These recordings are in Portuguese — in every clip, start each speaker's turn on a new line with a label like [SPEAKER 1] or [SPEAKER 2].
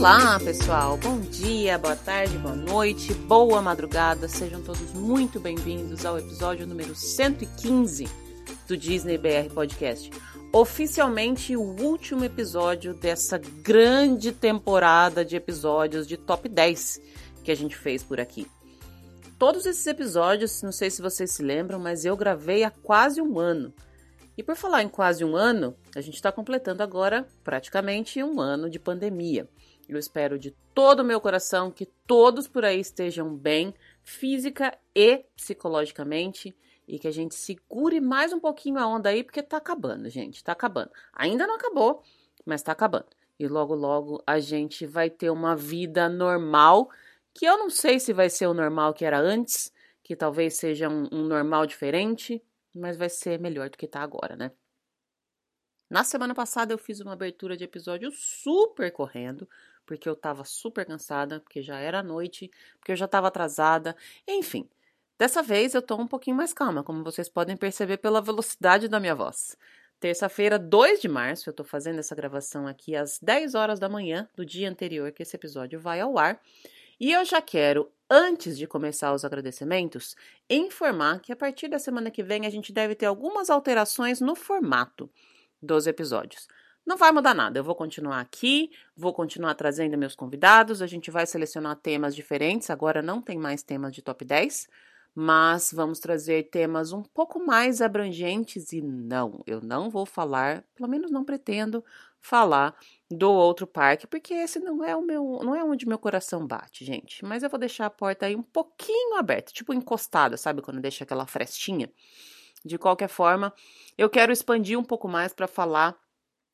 [SPEAKER 1] Olá, pessoal. Bom dia, boa tarde, boa noite, boa madrugada. Sejam todos muito bem-vindos ao episódio número 115 do Disney BR Podcast. Oficialmente o último episódio dessa grande temporada de episódios de top 10 que a gente fez por aqui. Todos esses episódios, não sei se vocês se lembram, mas eu gravei há quase um ano. E por falar em quase um ano, a gente está completando agora praticamente um ano de pandemia. Eu espero de todo o meu coração que todos por aí estejam bem, física e psicologicamente, e que a gente segure mais um pouquinho a onda aí, porque tá acabando, gente, tá acabando. Ainda não acabou, mas tá acabando. E logo, logo a gente vai ter uma vida normal, que eu não sei se vai ser o normal que era antes, que talvez seja um, um normal diferente, mas vai ser melhor do que tá agora, né? Na semana passada eu fiz uma abertura de episódio super correndo, porque eu tava super cansada, porque já era noite, porque eu já tava atrasada, enfim. Dessa vez eu tô um pouquinho mais calma, como vocês podem perceber pela velocidade da minha voz. Terça-feira, 2 de março, eu tô fazendo essa gravação aqui às 10 horas da manhã do dia anterior que esse episódio vai ao ar. E eu já quero, antes de começar os agradecimentos, informar que a partir da semana que vem a gente deve ter algumas alterações no formato dos episódios. Não vai mudar nada, eu vou continuar aqui, vou continuar trazendo meus convidados, a gente vai selecionar temas diferentes, agora não tem mais temas de top 10, mas vamos trazer temas um pouco mais abrangentes e não, eu não vou falar, pelo menos não pretendo falar do outro parque, porque esse não é o meu, não é onde meu coração bate, gente. Mas eu vou deixar a porta aí um pouquinho aberta, tipo encostada, sabe quando deixa aquela frestinha? De qualquer forma, eu quero expandir um pouco mais para falar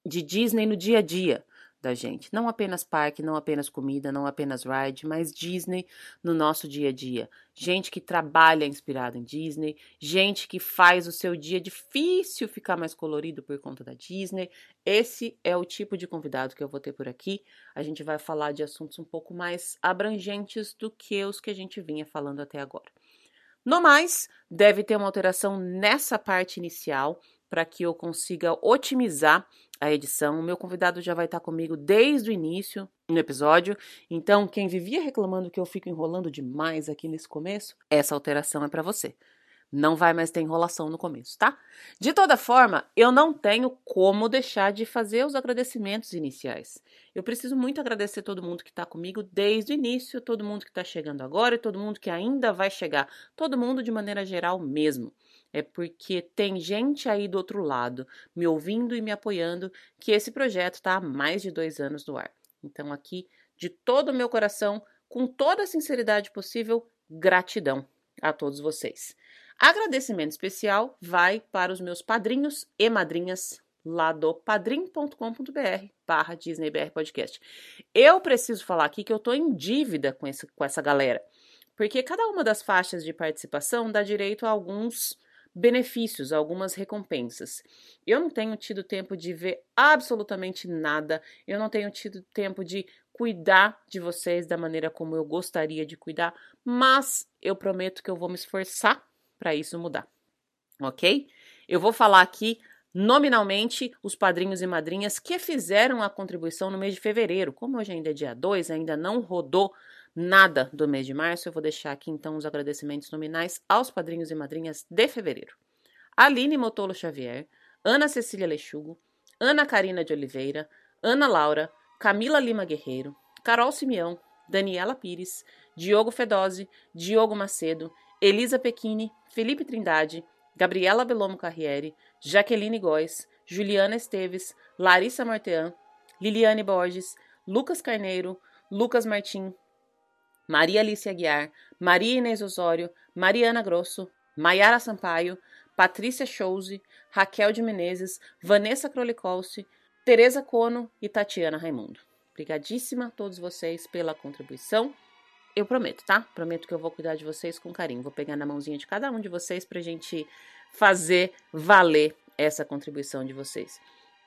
[SPEAKER 1] de Disney no dia a dia da gente. Não apenas parque, não apenas comida, não apenas ride, mas Disney no nosso dia a dia. Gente que trabalha inspirado em Disney, gente que faz o seu dia difícil ficar mais colorido por conta da Disney. Esse é o tipo de convidado que eu vou ter por aqui. A gente vai falar de assuntos um pouco mais abrangentes do que os que a gente vinha falando até agora. No mais, deve ter uma alteração nessa parte inicial para que eu consiga otimizar a edição. O meu convidado já vai estar comigo desde o início no episódio. Então, quem vivia reclamando que eu fico enrolando demais aqui nesse começo, essa alteração é para você. Não vai mais ter enrolação no começo, tá? De toda forma, eu não tenho como deixar de fazer os agradecimentos iniciais. Eu preciso muito agradecer todo mundo que está comigo desde o início, todo mundo que está chegando agora e todo mundo que ainda vai chegar. Todo mundo de maneira geral mesmo é porque tem gente aí do outro lado me ouvindo e me apoiando que esse projeto está há mais de dois anos no ar. Então, aqui, de todo o meu coração, com toda a sinceridade possível, gratidão a todos vocês. Agradecimento especial vai para os meus padrinhos e madrinhas lá do padrim.com.br barra DisneyBR Podcast. Eu preciso falar aqui que eu estou em dívida com, esse, com essa galera, porque cada uma das faixas de participação dá direito a alguns benefícios, algumas recompensas. Eu não tenho tido tempo de ver absolutamente nada, eu não tenho tido tempo de cuidar de vocês da maneira como eu gostaria de cuidar, mas eu prometo que eu vou me esforçar para isso mudar, ok? Eu vou falar aqui nominalmente os padrinhos e madrinhas que fizeram a contribuição no mês de fevereiro. Como hoje ainda é dia 2, ainda não rodou nada do mês de março, eu vou deixar aqui então os agradecimentos nominais aos padrinhos e madrinhas de fevereiro. Aline Motolo Xavier, Ana Cecília Lechugo, Ana Karina de Oliveira, Ana Laura, Camila Lima Guerreiro, Carol Simeão, Daniela Pires, Diogo Fedose, Diogo Macedo, Elisa Pequini, Felipe Trindade, Gabriela Belomo Carriere, Jaqueline Góes, Juliana Esteves, Larissa Martean, Liliane Borges, Lucas Carneiro, Lucas Martim, Maria Alice Aguiar, Maria Inês Osório, Mariana Grosso, Maiara Sampaio, Patrícia Chouze, Raquel de Menezes, Vanessa Krolikolse, Tereza Cono e Tatiana Raimundo. Obrigadíssima a todos vocês pela contribuição. Eu prometo, tá? Prometo que eu vou cuidar de vocês com carinho. Vou pegar na mãozinha de cada um de vocês pra gente fazer valer essa contribuição de vocês.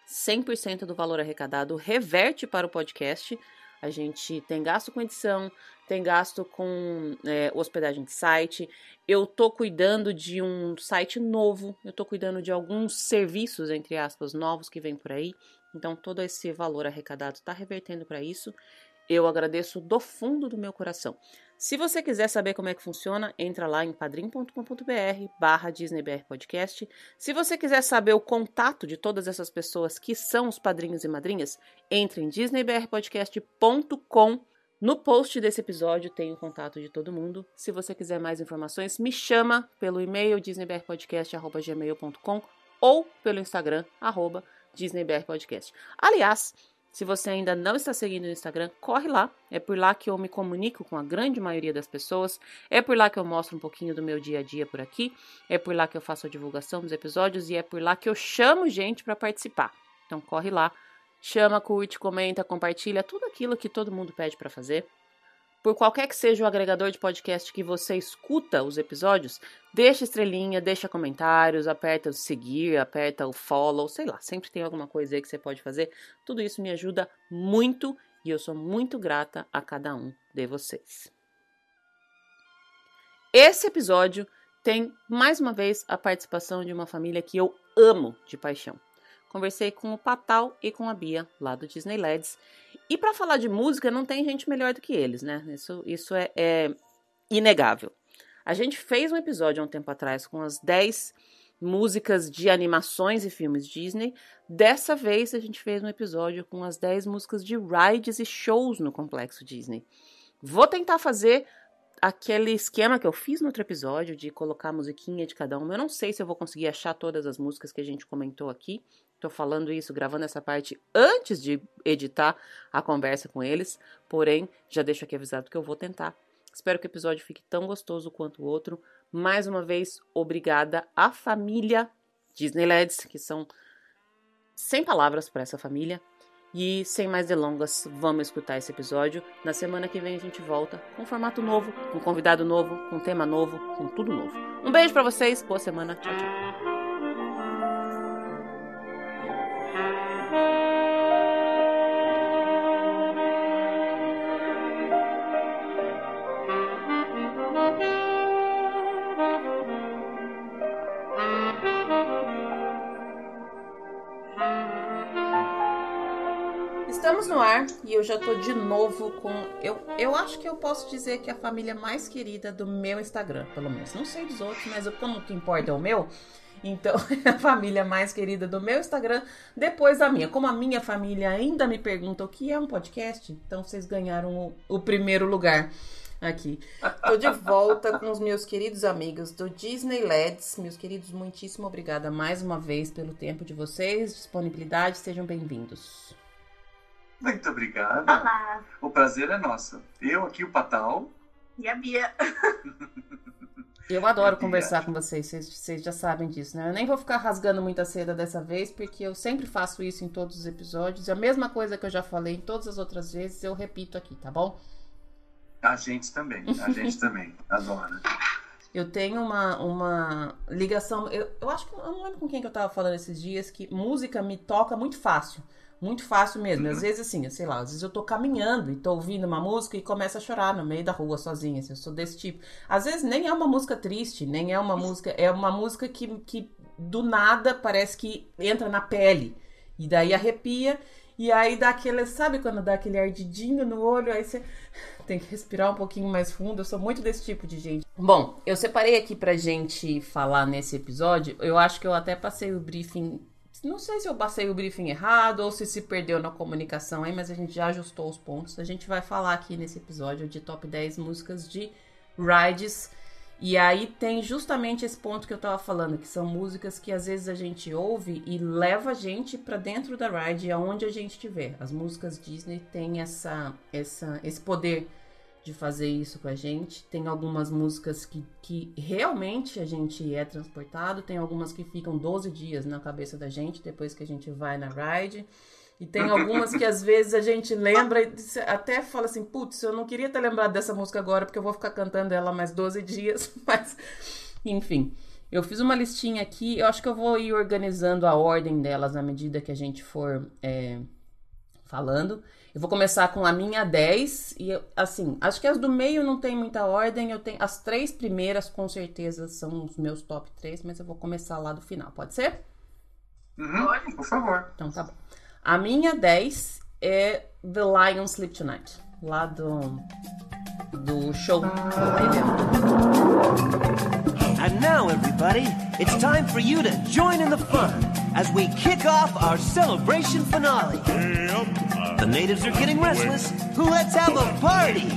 [SPEAKER 1] 100% do valor arrecadado reverte para o podcast a gente tem gasto com edição, tem gasto com é, hospedagem de site. Eu tô cuidando de um site novo, eu tô cuidando de alguns serviços, entre aspas, novos que vem por aí. Então, todo esse valor arrecadado está revertendo para isso. Eu agradeço do fundo do meu coração. Se você quiser saber como é que funciona, entra lá em padrim.com.br barra DisneyBR Podcast. Se você quiser saber o contato de todas essas pessoas que são os padrinhos e madrinhas, entre em disneybrpodcast.com. No post desse episódio tem o contato de todo mundo. Se você quiser mais informações, me chama pelo e-mail disneybrpodcast.gmail.com ou pelo Instagram, arroba disneybrpodcast. Aliás, se você ainda não está seguindo no Instagram, corre lá. É por lá que eu me comunico com a grande maioria das pessoas. É por lá que eu mostro um pouquinho do meu dia a dia por aqui. É por lá que eu faço a divulgação dos episódios e é por lá que eu chamo gente para participar. Então corre lá, chama, curte, comenta, compartilha tudo aquilo que todo mundo pede para fazer por qualquer que seja o agregador de podcast que você escuta os episódios, deixa estrelinha, deixa comentários, aperta o seguir, aperta o follow, sei lá, sempre tem alguma coisa aí que você pode fazer. Tudo isso me ajuda muito e eu sou muito grata a cada um de vocês. Esse episódio tem mais uma vez a participação de uma família que eu amo de paixão. Conversei com o Patal e com a Bia, lá do Disney LEDs. E para falar de música, não tem gente melhor do que eles, né? Isso, isso é, é inegável. A gente fez um episódio há um tempo atrás com as 10 músicas de animações e filmes Disney. Dessa vez a gente fez um episódio com as 10 músicas de rides e shows no complexo Disney. Vou tentar fazer aquele esquema que eu fiz no outro episódio de colocar a musiquinha de cada um. Eu não sei se eu vou conseguir achar todas as músicas que a gente comentou aqui, Estou falando isso, gravando essa parte antes de editar a conversa com eles, porém, já deixo aqui avisado que eu vou tentar. Espero que o episódio fique tão gostoso quanto o outro. Mais uma vez, obrigada à família Disneylands, que são sem palavras para essa família. E sem mais delongas, vamos escutar esse episódio. Na semana que vem a gente volta com formato novo, com convidado novo, com tema novo, com tudo novo. Um beijo para vocês, boa semana, tchau, tchau. Eu já tô de novo com. Eu, eu acho que eu posso dizer que é a família mais querida do meu Instagram, pelo menos. Não sei dos outros, mas como o que importa é o meu. Então, é a família mais querida do meu Instagram, depois da minha. Como a minha família ainda me pergunta o que é um podcast, então vocês ganharam o, o primeiro lugar aqui. Tô de volta com os meus queridos amigos do Disney LEDs. Meus queridos, muitíssimo obrigada mais uma vez pelo tempo de vocês, disponibilidade, sejam bem-vindos.
[SPEAKER 2] Muito obrigada.
[SPEAKER 3] Olá.
[SPEAKER 2] O prazer é nosso. Eu aqui, o Patal.
[SPEAKER 3] E a Bia.
[SPEAKER 1] Eu adoro conversar com vocês, vocês, vocês, já sabem disso, né? Eu nem vou ficar rasgando muita seda dessa vez, porque eu sempre faço isso em todos os episódios. E a mesma coisa que eu já falei em todas as outras vezes, eu repito aqui, tá bom?
[SPEAKER 2] A gente também, a gente também, adora.
[SPEAKER 1] Eu tenho uma, uma ligação, eu, eu acho que, eu não lembro com quem que eu tava falando esses dias, que música me toca muito fácil. Muito fácil mesmo. Às vezes, assim, sei lá, às vezes eu tô caminhando e tô ouvindo uma música e começo a chorar no meio da rua sozinha. Assim, eu sou desse tipo. Às vezes nem é uma música triste, nem é uma música. É uma música que, que do nada parece que entra na pele. E daí arrepia. E aí dá aquele, sabe quando dá aquele ardidinho no olho, aí você tem que respirar um pouquinho mais fundo. Eu sou muito desse tipo de gente. Bom, eu separei aqui pra gente falar nesse episódio. Eu acho que eu até passei o briefing não sei se eu passei o briefing errado ou se se perdeu na comunicação aí, mas a gente já ajustou os pontos. A gente vai falar aqui nesse episódio de top 10 músicas de rides. E aí tem justamente esse ponto que eu tava falando, que são músicas que às vezes a gente ouve e leva a gente para dentro da ride aonde a gente estiver. As músicas Disney têm essa, essa, esse poder de fazer isso com a gente. Tem algumas músicas que, que realmente a gente é transportado, tem algumas que ficam 12 dias na cabeça da gente depois que a gente vai na ride. E tem algumas que às vezes a gente lembra e até fala assim: putz, eu não queria ter lembrado dessa música agora porque eu vou ficar cantando ela mais 12 dias. Mas, enfim. Eu fiz uma listinha aqui, eu acho que eu vou ir organizando a ordem delas à medida que a gente for é, falando. Eu vou começar com a minha 10 e assim, acho que as do meio não tem muita ordem, eu tenho as três primeiras com certeza são os meus top 3, mas eu vou começar lá do final, pode ser?
[SPEAKER 2] Uhum, por favor.
[SPEAKER 1] Então tá bom. A minha 10 é The Lion Sleep Tonight. Lá do, do show
[SPEAKER 3] And now, everybody, it's time for you to join in the fun as we kick off our celebration finale. The natives are getting restless. Who Let's have a party!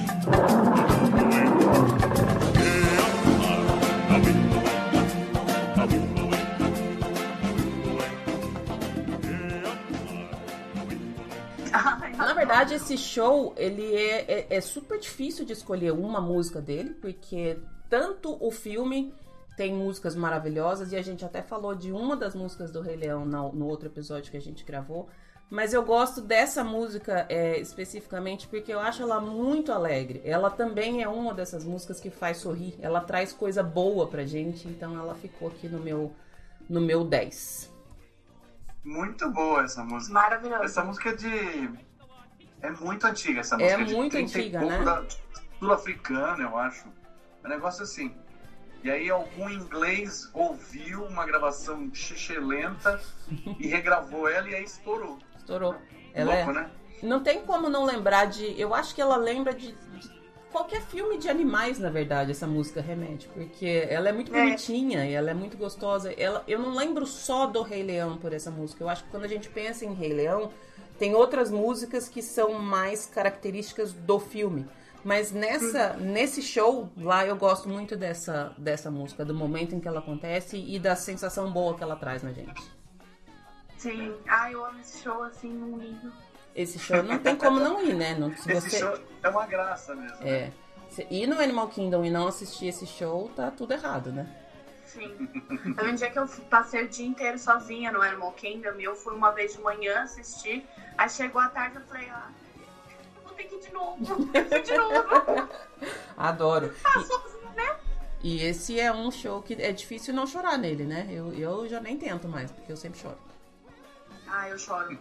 [SPEAKER 1] Verdade, esse show, ele é, é, é super difícil de escolher uma música dele, porque tanto o filme tem músicas maravilhosas, e a gente até falou de uma das músicas do Rei Leão no, no outro episódio que a gente gravou, mas eu gosto dessa música é, especificamente porque eu acho ela muito alegre. Ela também é uma dessas músicas que faz sorrir. Ela traz coisa boa pra gente, então ela ficou aqui no meu, no meu 10.
[SPEAKER 2] Muito boa essa música.
[SPEAKER 4] Maravilhosa.
[SPEAKER 2] Essa música é de. É muito antiga essa
[SPEAKER 1] É
[SPEAKER 2] música. de
[SPEAKER 1] muito
[SPEAKER 2] 30 e
[SPEAKER 1] antiga,
[SPEAKER 2] pouco
[SPEAKER 1] né?
[SPEAKER 2] Da... Sul-africana, eu acho. É um negócio assim. E aí algum inglês ouviu uma gravação lenta e regravou ela e aí estourou.
[SPEAKER 1] Estourou. Ela
[SPEAKER 2] Louco,
[SPEAKER 1] é...
[SPEAKER 2] né?
[SPEAKER 1] Não tem como não lembrar de. Eu acho que ela lembra de, de qualquer filme de animais, na verdade, essa música remete. Porque ela é muito
[SPEAKER 4] É.
[SPEAKER 1] bonitinha e ela é muito gostosa. Ela, eu não lembro só do Rei Leão por essa música. Eu acho que quando a gente pensa em Rei Leão, tem outras músicas que são mais características do filme. Mas nessa, nesse show lá eu gosto muito dessa, dessa música, do momento em que ela acontece e da sensação boa que ela traz na gente.
[SPEAKER 4] Sim. Ai, eu amo esse show assim num nível.
[SPEAKER 1] Esse show não tem como não ir, né? Não, se
[SPEAKER 2] Esse
[SPEAKER 1] você,
[SPEAKER 2] show é uma graça mesmo. né?
[SPEAKER 1] É. Se ir no Animal Kingdom e não assistir esse show, tá tudo errado, né?
[SPEAKER 4] Sim. Teve um dia que eu passei o dia inteiro sozinha no Animal Kingdom eu fui uma vez de manhã assistir. Aí chegou a tarde eu falei, ah, vou ter que ir de novo. Eu fui de novo.
[SPEAKER 1] Adoro.
[SPEAKER 4] Sozinha, né?
[SPEAKER 1] E, e esse é um show que é difícil não chorar nele, né? Eu, eu já nem tento mais, porque eu sempre choro.
[SPEAKER 4] Ah, eu choro.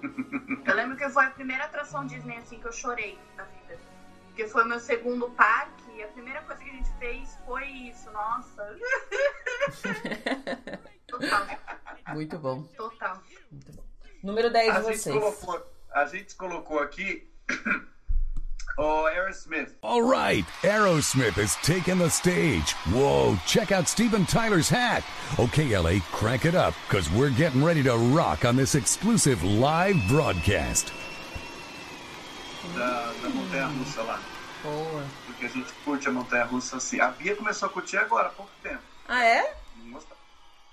[SPEAKER 4] Eu lembro que foi a primeira atração Disney assim que eu chorei na vida. Porque foi o meu segundo parque e a primeira coisa que a gente fez foi isso. Nossa. Total,
[SPEAKER 1] Muito bom.
[SPEAKER 4] total.
[SPEAKER 1] Muito bom. Número 10
[SPEAKER 2] A
[SPEAKER 1] de
[SPEAKER 2] gente,
[SPEAKER 1] vocês.
[SPEAKER 2] colocou, a gente colocou aqui o Aerosmith.
[SPEAKER 5] All right, Aerosmith has taken the stage. Whoa, check out Steven Tyler's hat. Okay, LA, crank it up, because we're getting ready to rock on this exclusive live broadcast.
[SPEAKER 2] da, da montanha russa lá.
[SPEAKER 1] Boa.
[SPEAKER 2] Porque a gente curte a montanha russa assim. A Bia começou a curtir agora, há pouco tempo.
[SPEAKER 1] Ah, é?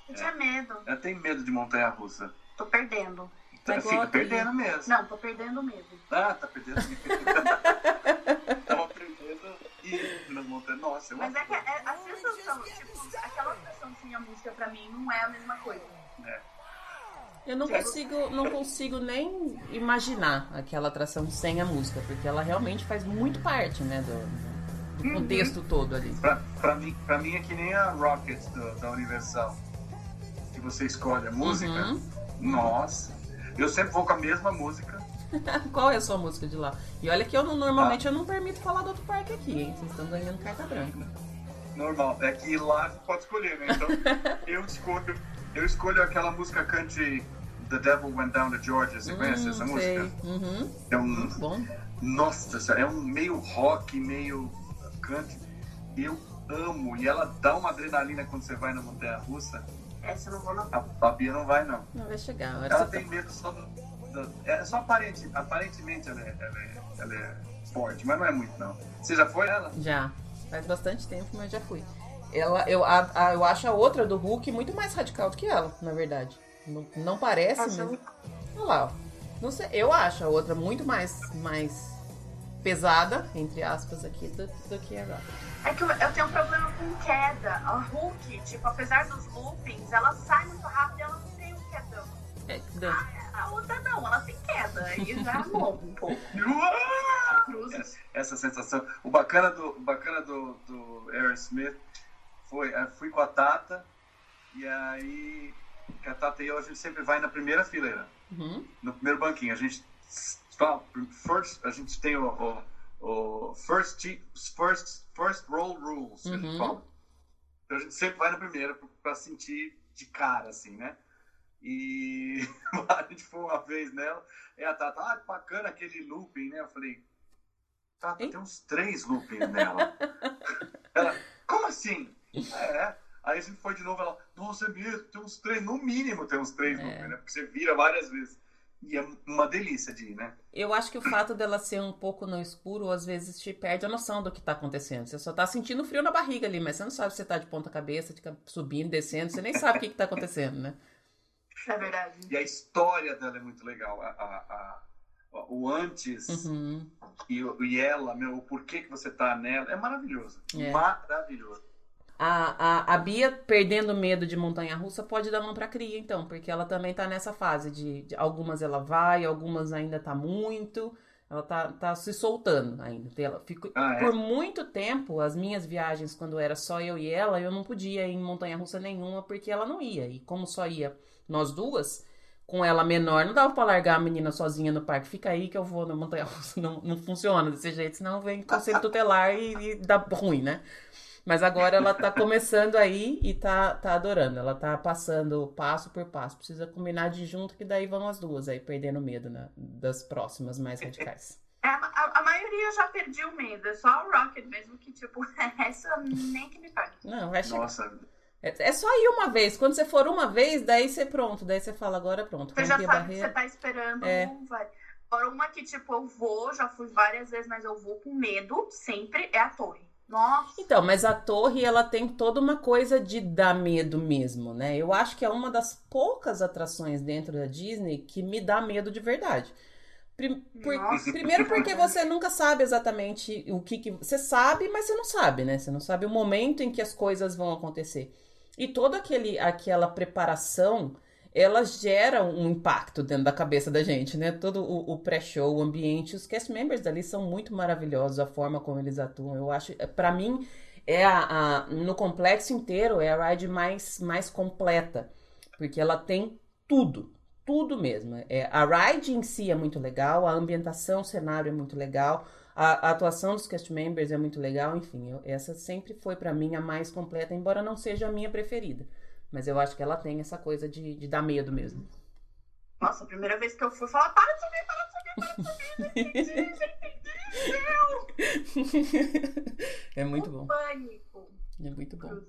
[SPEAKER 4] Eu tinha medo.
[SPEAKER 2] Ela tem medo de montanha russa.
[SPEAKER 4] Tô perdendo.
[SPEAKER 2] Tá,
[SPEAKER 1] igual
[SPEAKER 2] fica perdendo mesmo.
[SPEAKER 4] Não, tô perdendo mesmo.
[SPEAKER 2] Ah, tá perdendo. Tava perdendo e nas montanhas. Nossa, eu
[SPEAKER 4] Mas é que é- a sensação, tipo, aquela sensação sem a música pra mim não é a mesma coisa.
[SPEAKER 2] É.
[SPEAKER 1] Eu não consigo, não consigo nem imaginar aquela atração sem a música, porque ela realmente faz muito parte, né, do, do contexto todo ali.
[SPEAKER 2] Pra, pra, mim, pra mim é que nem a Rocket do- da Universal. Que você escolhe a música.
[SPEAKER 1] Uhum.
[SPEAKER 2] Nossa. Eu sempre vou com a mesma música.
[SPEAKER 1] Qual é a sua música de lá? E olha que eu não- normalmente eu não permito falar do outro parque aqui, hein? Vocês estão ganhando carta branca.
[SPEAKER 2] Normal. É que lá você pode escolher, né? Então eu escolho, eu escolho aquela música country The Devil Went Down to Georgia. Você conhece essa
[SPEAKER 1] Hum, sei.
[SPEAKER 2] música?
[SPEAKER 1] Uhum.
[SPEAKER 2] É um.
[SPEAKER 1] Bom.
[SPEAKER 2] Nossa, é um meio rock, meio Eu amo. E ela dá uma adrenalina quando você vai na montanha russa.
[SPEAKER 4] Essa eu não vou não.
[SPEAKER 2] A, Bia não vai, não.
[SPEAKER 1] Não vai chegar.
[SPEAKER 2] Ela
[SPEAKER 1] você tá-
[SPEAKER 2] tem medo só do. do- é só aparente, aparentemente ela é, ela, é, ela é forte, mas não é muito, não. Você já foi ela?
[SPEAKER 1] Já. Faz bastante tempo, mas já fui. Ela, eu, a, a- eu acho a outra do Hulk muito mais radical do que ela, na verdade. Não, não parece,
[SPEAKER 4] Essa
[SPEAKER 1] mas. Olha lá, ó. Não sei, eu acho a outra muito mais, mais pesada, entre aspas, aqui, do, do que a Rocket.
[SPEAKER 4] É que eu, eu tenho um problema com queda. A Hulk, tipo, apesar dos loopings, ela sai muito rápido e ela não tem um quedão.
[SPEAKER 1] É, da-
[SPEAKER 4] A outra não, ela tem queda. Aí já morre um pouco.
[SPEAKER 2] Essa, essa sensação. O bacana do, o bacana do, do Aerosmith foi, eh, fui com a Tata, e aí que a Tata e eu, a gente sempre vai na primeira fileira,
[SPEAKER 1] Uhum.
[SPEAKER 2] no primeiro banquinho. A gente fala, first, a gente tem o, o, o first, first, first roll rules, que a gente
[SPEAKER 1] Uhum.
[SPEAKER 2] fala. Então a gente sempre vai na primeira pra sentir de cara, assim, né? E a gente foi uma vez nela, e a Tata, ah, bacana aquele looping, né? Eu falei, Tá, tem uns três loopings nela. ela, como assim? É. Aí a gente foi de novo, ela, nossa, é mesmo, tem uns três, no mínimo tem uns três é. loopings, né? Porque você vira várias vezes. E é uma delícia de ir, né?
[SPEAKER 1] Eu acho que o fato dela ser um pouco no escuro, às vezes te perde a noção do que tá acontecendo. Você só tá sentindo frio na barriga ali, mas você não sabe se você tá de ponta cabeça, fica subindo, descendo, você nem sabe o que, que tá acontecendo, né?
[SPEAKER 4] É verdade.
[SPEAKER 2] E a história dela é muito legal. A, a, a o antes uhum. e, e ela, meu, o porquê que você tá nela, é maravilhoso. É. Maravilhoso.
[SPEAKER 1] A, a, a Bia perdendo medo de montanha russa pode dar mão pra cria, então, porque ela também tá nessa fase de, de algumas ela vai, algumas ainda tá muito. Ela tá, tá se soltando ainda. Ela fico, ah, é? Por muito tempo, as minhas viagens, quando era só eu e ela, eu não podia ir em montanha russa nenhuma porque ela não ia. E como só ia nós duas, com ela menor, não dava pra largar a menina sozinha no parque. Fica aí que eu vou na montanha russa. Não, não funciona desse jeito, senão vem conselho tutelar e, e dá ruim, né? Mas agora ela tá começando aí e tá, tá adorando. Ela tá passando passo por passo. Precisa combinar de junto, que daí vão as duas aí, perdendo medo né, das próximas mais radicais.
[SPEAKER 4] É, a, a, maioria já perdi o medo. É só o Rocket mesmo que, tipo, essa nem que me pague.
[SPEAKER 1] Não, vai chegar.
[SPEAKER 2] Nossa.
[SPEAKER 1] É, é, só ir uma vez. Quando você for uma vez, daí você pronto. Daí você fala, agora pronto.
[SPEAKER 4] Você já sabe que você tá esperando. É. Vai. Agora, uma que, tipo, eu vou, já fui várias vezes, mas eu vou com medo, sempre, é a torre. Nossa.
[SPEAKER 1] Então, mas a torre ela tem toda uma coisa de dar medo mesmo, né? Eu acho que é uma das poucas atrações dentro da Disney que me dá medo de verdade. Por, primeiro porque você nunca sabe exatamente o que, que você sabe, mas você não sabe, né? Você não sabe o momento em que as coisas vão acontecer. E toda aquele, aquela preparação ela gera um impacto dentro da cabeça da gente, né? Todo o, o pré-show, o ambiente, os cast members ali são muito maravilhosos, a forma como eles atuam. Eu acho, para mim, é a, a, no complexo inteiro é a ride mais, mais completa, porque ela tem tudo, tudo mesmo. É, a ride em si é muito legal, a ambientação, o cenário é muito legal, a, a atuação dos cast members é muito legal, enfim, eu, essa sempre foi para mim a mais completa, embora não seja a minha preferida. Mas eu acho que ela tem essa coisa de, de dar medo mesmo.
[SPEAKER 4] Nossa, a primeira vez que eu fui falar, para de subir, para de subir, para de
[SPEAKER 1] subir, É muito bom.
[SPEAKER 4] Pânico.
[SPEAKER 1] É muito bom.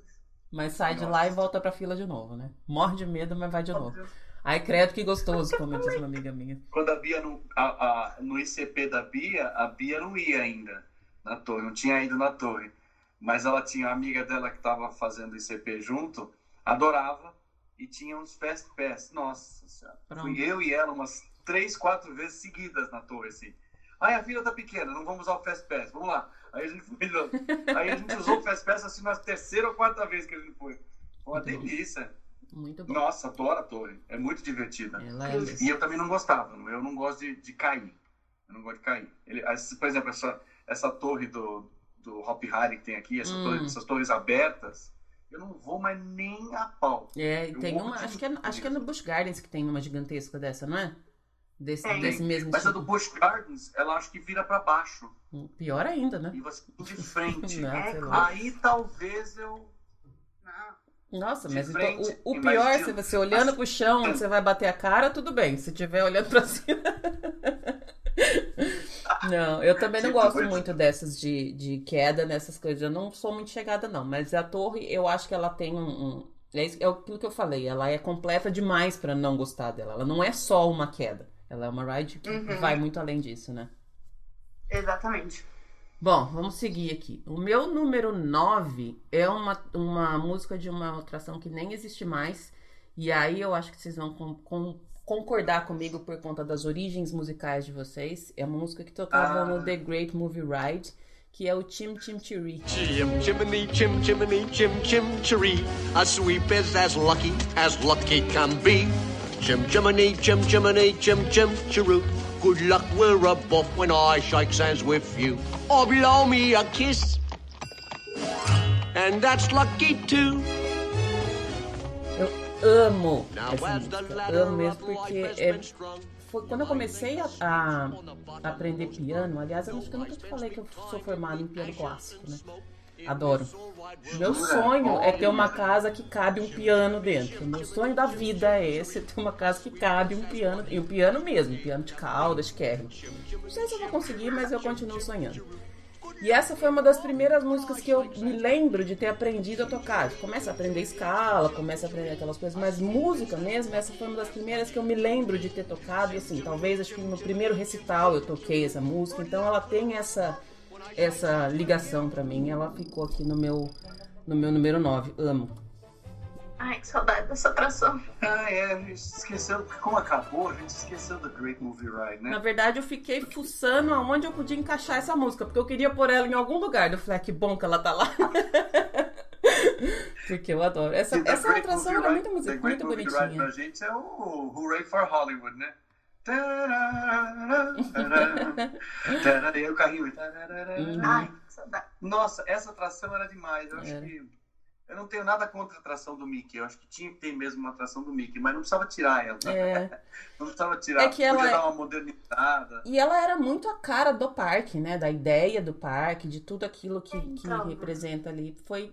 [SPEAKER 1] Mas sai Nossa. de lá e volta pra fila de novo, né? Morre de medo, mas vai de novo. Ai, credo que gostoso, como diz uma amiga minha.
[SPEAKER 2] Quando a Bia, no, a, a, no ICP da Bia, a Bia não ia ainda na torre, não tinha ido na torre. Mas ela tinha a amiga dela que estava fazendo ICP junto, adorava e tinha uns fast pass. Nossa senhora. Pronto. Fui eu e ela umas três, quatro vezes seguidas na torre, assim. Ai, a fila tá pequena, não vamos usar o fast pass, vamos lá. Aí a gente foi, aí a gente usou o fast pass assim na terceira ou quarta vez que a gente foi. Foi uma muito delícia.
[SPEAKER 1] Muito bom.
[SPEAKER 2] Nossa, adoro a torre. É muito divertida.
[SPEAKER 1] É
[SPEAKER 2] e eu também não gostava. Eu não gosto de, de cair. Eu não gosto de cair. Ele, por exemplo, essa, essa torre do, do Hop Harry que tem aqui, essa hum. torre, essas torres abertas, eu não vou mais nem a pau.
[SPEAKER 1] É, tem uma, acho que é, acho que é no Busch Gardens que tem uma gigantesca dessa, não é? Desse,
[SPEAKER 2] tem.
[SPEAKER 1] desse mesmo
[SPEAKER 2] Mas tipo. a do Busch Gardens, ela acho que vira para baixo.
[SPEAKER 1] Hum, pior ainda, né?
[SPEAKER 2] E você de frente.
[SPEAKER 1] não,
[SPEAKER 2] é, aí talvez eu.
[SPEAKER 1] Nossa, mas então, o, o pior, se você olhando pro chão, você vai bater a cara, tudo bem. Se tiver olhando pra cima. Não, eu também não gosto muito dessas de, de queda, nessas coisas. Eu não sou muito chegada, não. Mas a torre, eu acho que ela tem um. um é, é aquilo que eu falei. Ela é completa demais para não gostar dela. Ela não é só uma queda. Ela é uma ride que uhum. vai muito além disso, né?
[SPEAKER 4] Exatamente.
[SPEAKER 1] Bom, vamos seguir aqui. O meu número 9 é uma, uma música de uma atração que nem existe mais. E aí eu acho que vocês vão com, com, concordar comigo por conta das origens musicais de vocês. É uma música que tocava ah. no The Great Movie Ride, que é o Chim Chim Chiri. Chim chimney, chim chimney, chim chim chiri. A sweep is as lucky as lucky can be. Chim chimney, chim chimney, chim chim chiroo. Good luck, we're above when I shake hands with you. Or blow me a kiss. And that's lucky too amo essa música. Amo mesmo porque é, foi quando eu comecei a, a, aprender piano. Aliás, eu acho que eu nunca te falei que eu sou formada em piano clássico, né? Adoro. Meu sonho é ter uma casa que cabe um piano dentro. Meu sonho da vida é esse, ter uma casa que cabe um piano, e um piano mesmo, um piano de cauda, de. Não sei se eu vou conseguir, mas eu continuo sonhando. E essa foi uma das primeiras músicas que eu me lembro de ter aprendido a tocar. Começa a aprender escala, começa a aprender aquelas coisas, mas música mesmo, essa foi uma das primeiras que eu me lembro de ter tocado. E assim, talvez acho que no primeiro recital eu toquei essa música, então ela tem essa essa ligação para mim. Ela ficou aqui no meu no meu número 9. Amo.
[SPEAKER 4] Ai, que saudade dessa atração.
[SPEAKER 2] Ah, é, a gente esqueceu, como acabou, a gente esqueceu do Great Movie Ride, né?
[SPEAKER 1] Na verdade, eu fiquei fuçando aonde eu podia encaixar essa música, porque eu queria pôr ela em algum lugar. Eu falei, ah, que bom que ela tá lá. porque eu adoro. Essa,
[SPEAKER 2] E the
[SPEAKER 1] essa
[SPEAKER 2] Great
[SPEAKER 1] atração
[SPEAKER 2] Movie
[SPEAKER 1] era
[SPEAKER 2] Ride-
[SPEAKER 1] muito,
[SPEAKER 2] the
[SPEAKER 1] music,
[SPEAKER 2] Great
[SPEAKER 1] muito
[SPEAKER 2] Movie Ride pra
[SPEAKER 1] bonitinha.
[SPEAKER 2] gente é o Hooray for Hollywood, né? E aí o carrinho.
[SPEAKER 4] Ai, que saudade.
[SPEAKER 2] Nossa, essa atração era demais. Eu acho que. Eu não tenho nada contra a atração do Mickey. Eu acho que tinha que ter mesmo uma atração do Mickey, mas não precisava tirar ela.
[SPEAKER 1] É.
[SPEAKER 2] Não precisava tirar.
[SPEAKER 1] É que ela
[SPEAKER 2] Podia
[SPEAKER 1] é-
[SPEAKER 2] dar uma modernizada.
[SPEAKER 1] E ela era muito a cara do parque, né? Da ideia do parque, de tudo aquilo que, que
[SPEAKER 4] Então.
[SPEAKER 1] representa ali. Foi.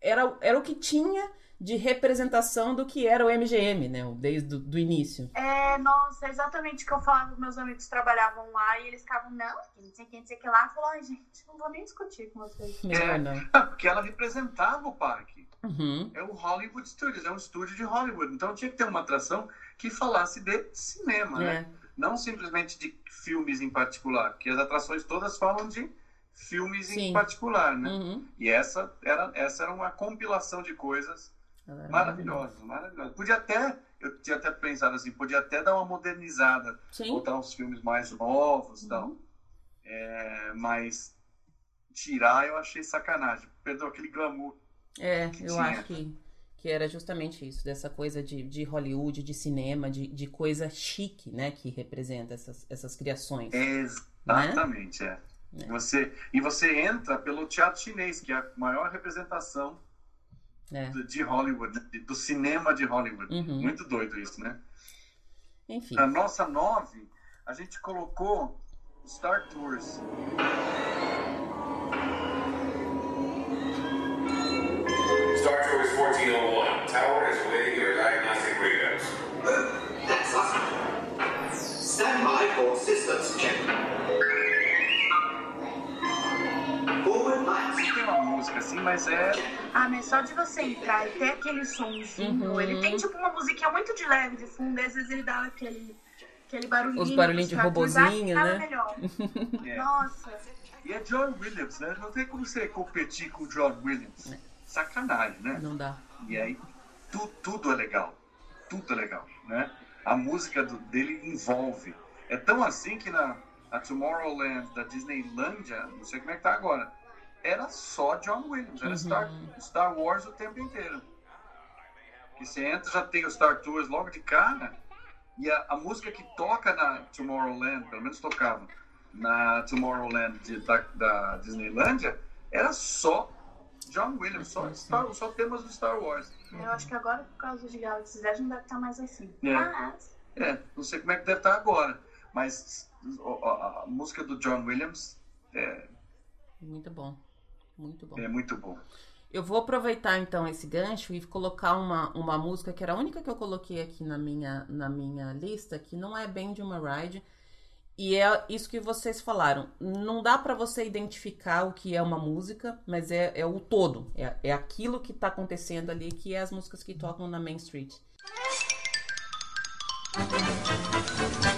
[SPEAKER 1] Era, era o que tinha de representação do que era o MGM, né? Desde o do início.
[SPEAKER 4] É, nossa, é exatamente o que eu falava. Meus amigos trabalhavam lá e eles ficavam, não, que não sei quem, não sei o que lá. Eu falava, ai, gente, não vou nem discutir com vocês.
[SPEAKER 1] Melhor não.
[SPEAKER 2] Ah, porque ela representava o parque.
[SPEAKER 1] Uhum.
[SPEAKER 2] É o Hollywood Studios, é um estúdio de Hollywood. Então tinha que ter uma atração que falasse de cinema, né?
[SPEAKER 1] É.
[SPEAKER 2] Não simplesmente de filmes em particular, porque as atrações todas falam de filmes
[SPEAKER 1] Sim.
[SPEAKER 2] em particular, né?
[SPEAKER 1] Uhum.
[SPEAKER 2] E essa era, essa era uma compilação de coisas Maravilhosas, maravilhosas. Podia até, eu tinha até pensado assim, podia até dar uma modernizada,
[SPEAKER 1] Sim.
[SPEAKER 2] botar uns filmes mais novos e tal.
[SPEAKER 1] Uhum.
[SPEAKER 2] É, mas tirar eu achei sacanagem. Perdeu aquele glamour.
[SPEAKER 1] É, eu
[SPEAKER 2] tinha.
[SPEAKER 1] acho que, que era justamente isso, dessa coisa de, de Hollywood, de cinema, de, de coisa chique, né? Que representa essas, essas criações.
[SPEAKER 2] Exatamente, é.
[SPEAKER 1] É.
[SPEAKER 2] Você, e você entra pelo teatro chinês, que é a maior representação
[SPEAKER 1] É.
[SPEAKER 2] de Hollywood, né? do cinema de Hollywood.
[SPEAKER 1] Uhum.
[SPEAKER 2] Muito doido isso, né?
[SPEAKER 1] Enfim.
[SPEAKER 2] Na nossa nove, a gente colocou Star Tours.
[SPEAKER 6] Star Tours 1401. Tower is awaiting your diagnostic readouts.
[SPEAKER 7] That's awesome. Stand by for systems check. Forward lights.
[SPEAKER 2] Uma música assim, mas é.
[SPEAKER 4] Ah, mas só de você entrar e ter aquele somzinho,
[SPEAKER 1] Uhum.
[SPEAKER 4] ele tem tipo uma musiquinha muito de leve de fundo, e às vezes ele dá aquele, aquele barulhinho.
[SPEAKER 1] Os barulhinhos de robozinho,
[SPEAKER 4] ficava
[SPEAKER 1] né?
[SPEAKER 4] melhor.
[SPEAKER 2] É.
[SPEAKER 4] Nossa.
[SPEAKER 2] E é John Williams, né? Não tem como você competir com o John Williams. Sacanagem, né?
[SPEAKER 1] Não dá.
[SPEAKER 2] E aí tu, tudo é legal. Tudo é legal, né? A música do- dele envolve. É tão assim que na a Tomorrowland da Disneylandia, não sei como é que tá agora, era só John Williams, era Star, Star Wars o tempo inteiro. Que você entra, já tem o Star Tours logo de cara, e a, a música que toca na Tomorrowland, pelo menos tocava na Tomorrowland de- da, da Disneylandia, era só John Williams, só, Star, só temas do Star Wars.
[SPEAKER 4] Eu acho que agora, por causa de Galaxy Edge, não deve estar mais assim.
[SPEAKER 2] É.
[SPEAKER 4] Mas,
[SPEAKER 2] É, não sei como é que deve estar agora, mas o- a, a música do John Williams é,
[SPEAKER 1] Muito bom. Muito bom.
[SPEAKER 2] é muito boa.
[SPEAKER 1] Eu vou aproveitar então esse gancho e colocar uma, uma música que era a única que eu coloquei aqui na minha, na minha lista, que não é bem de uma ride. E é isso que vocês falaram. Não dá pra você identificar o que é uma música, mas é, é o todo. É, é aquilo que tá acontecendo ali, que é as músicas que tocam na Main Street. Na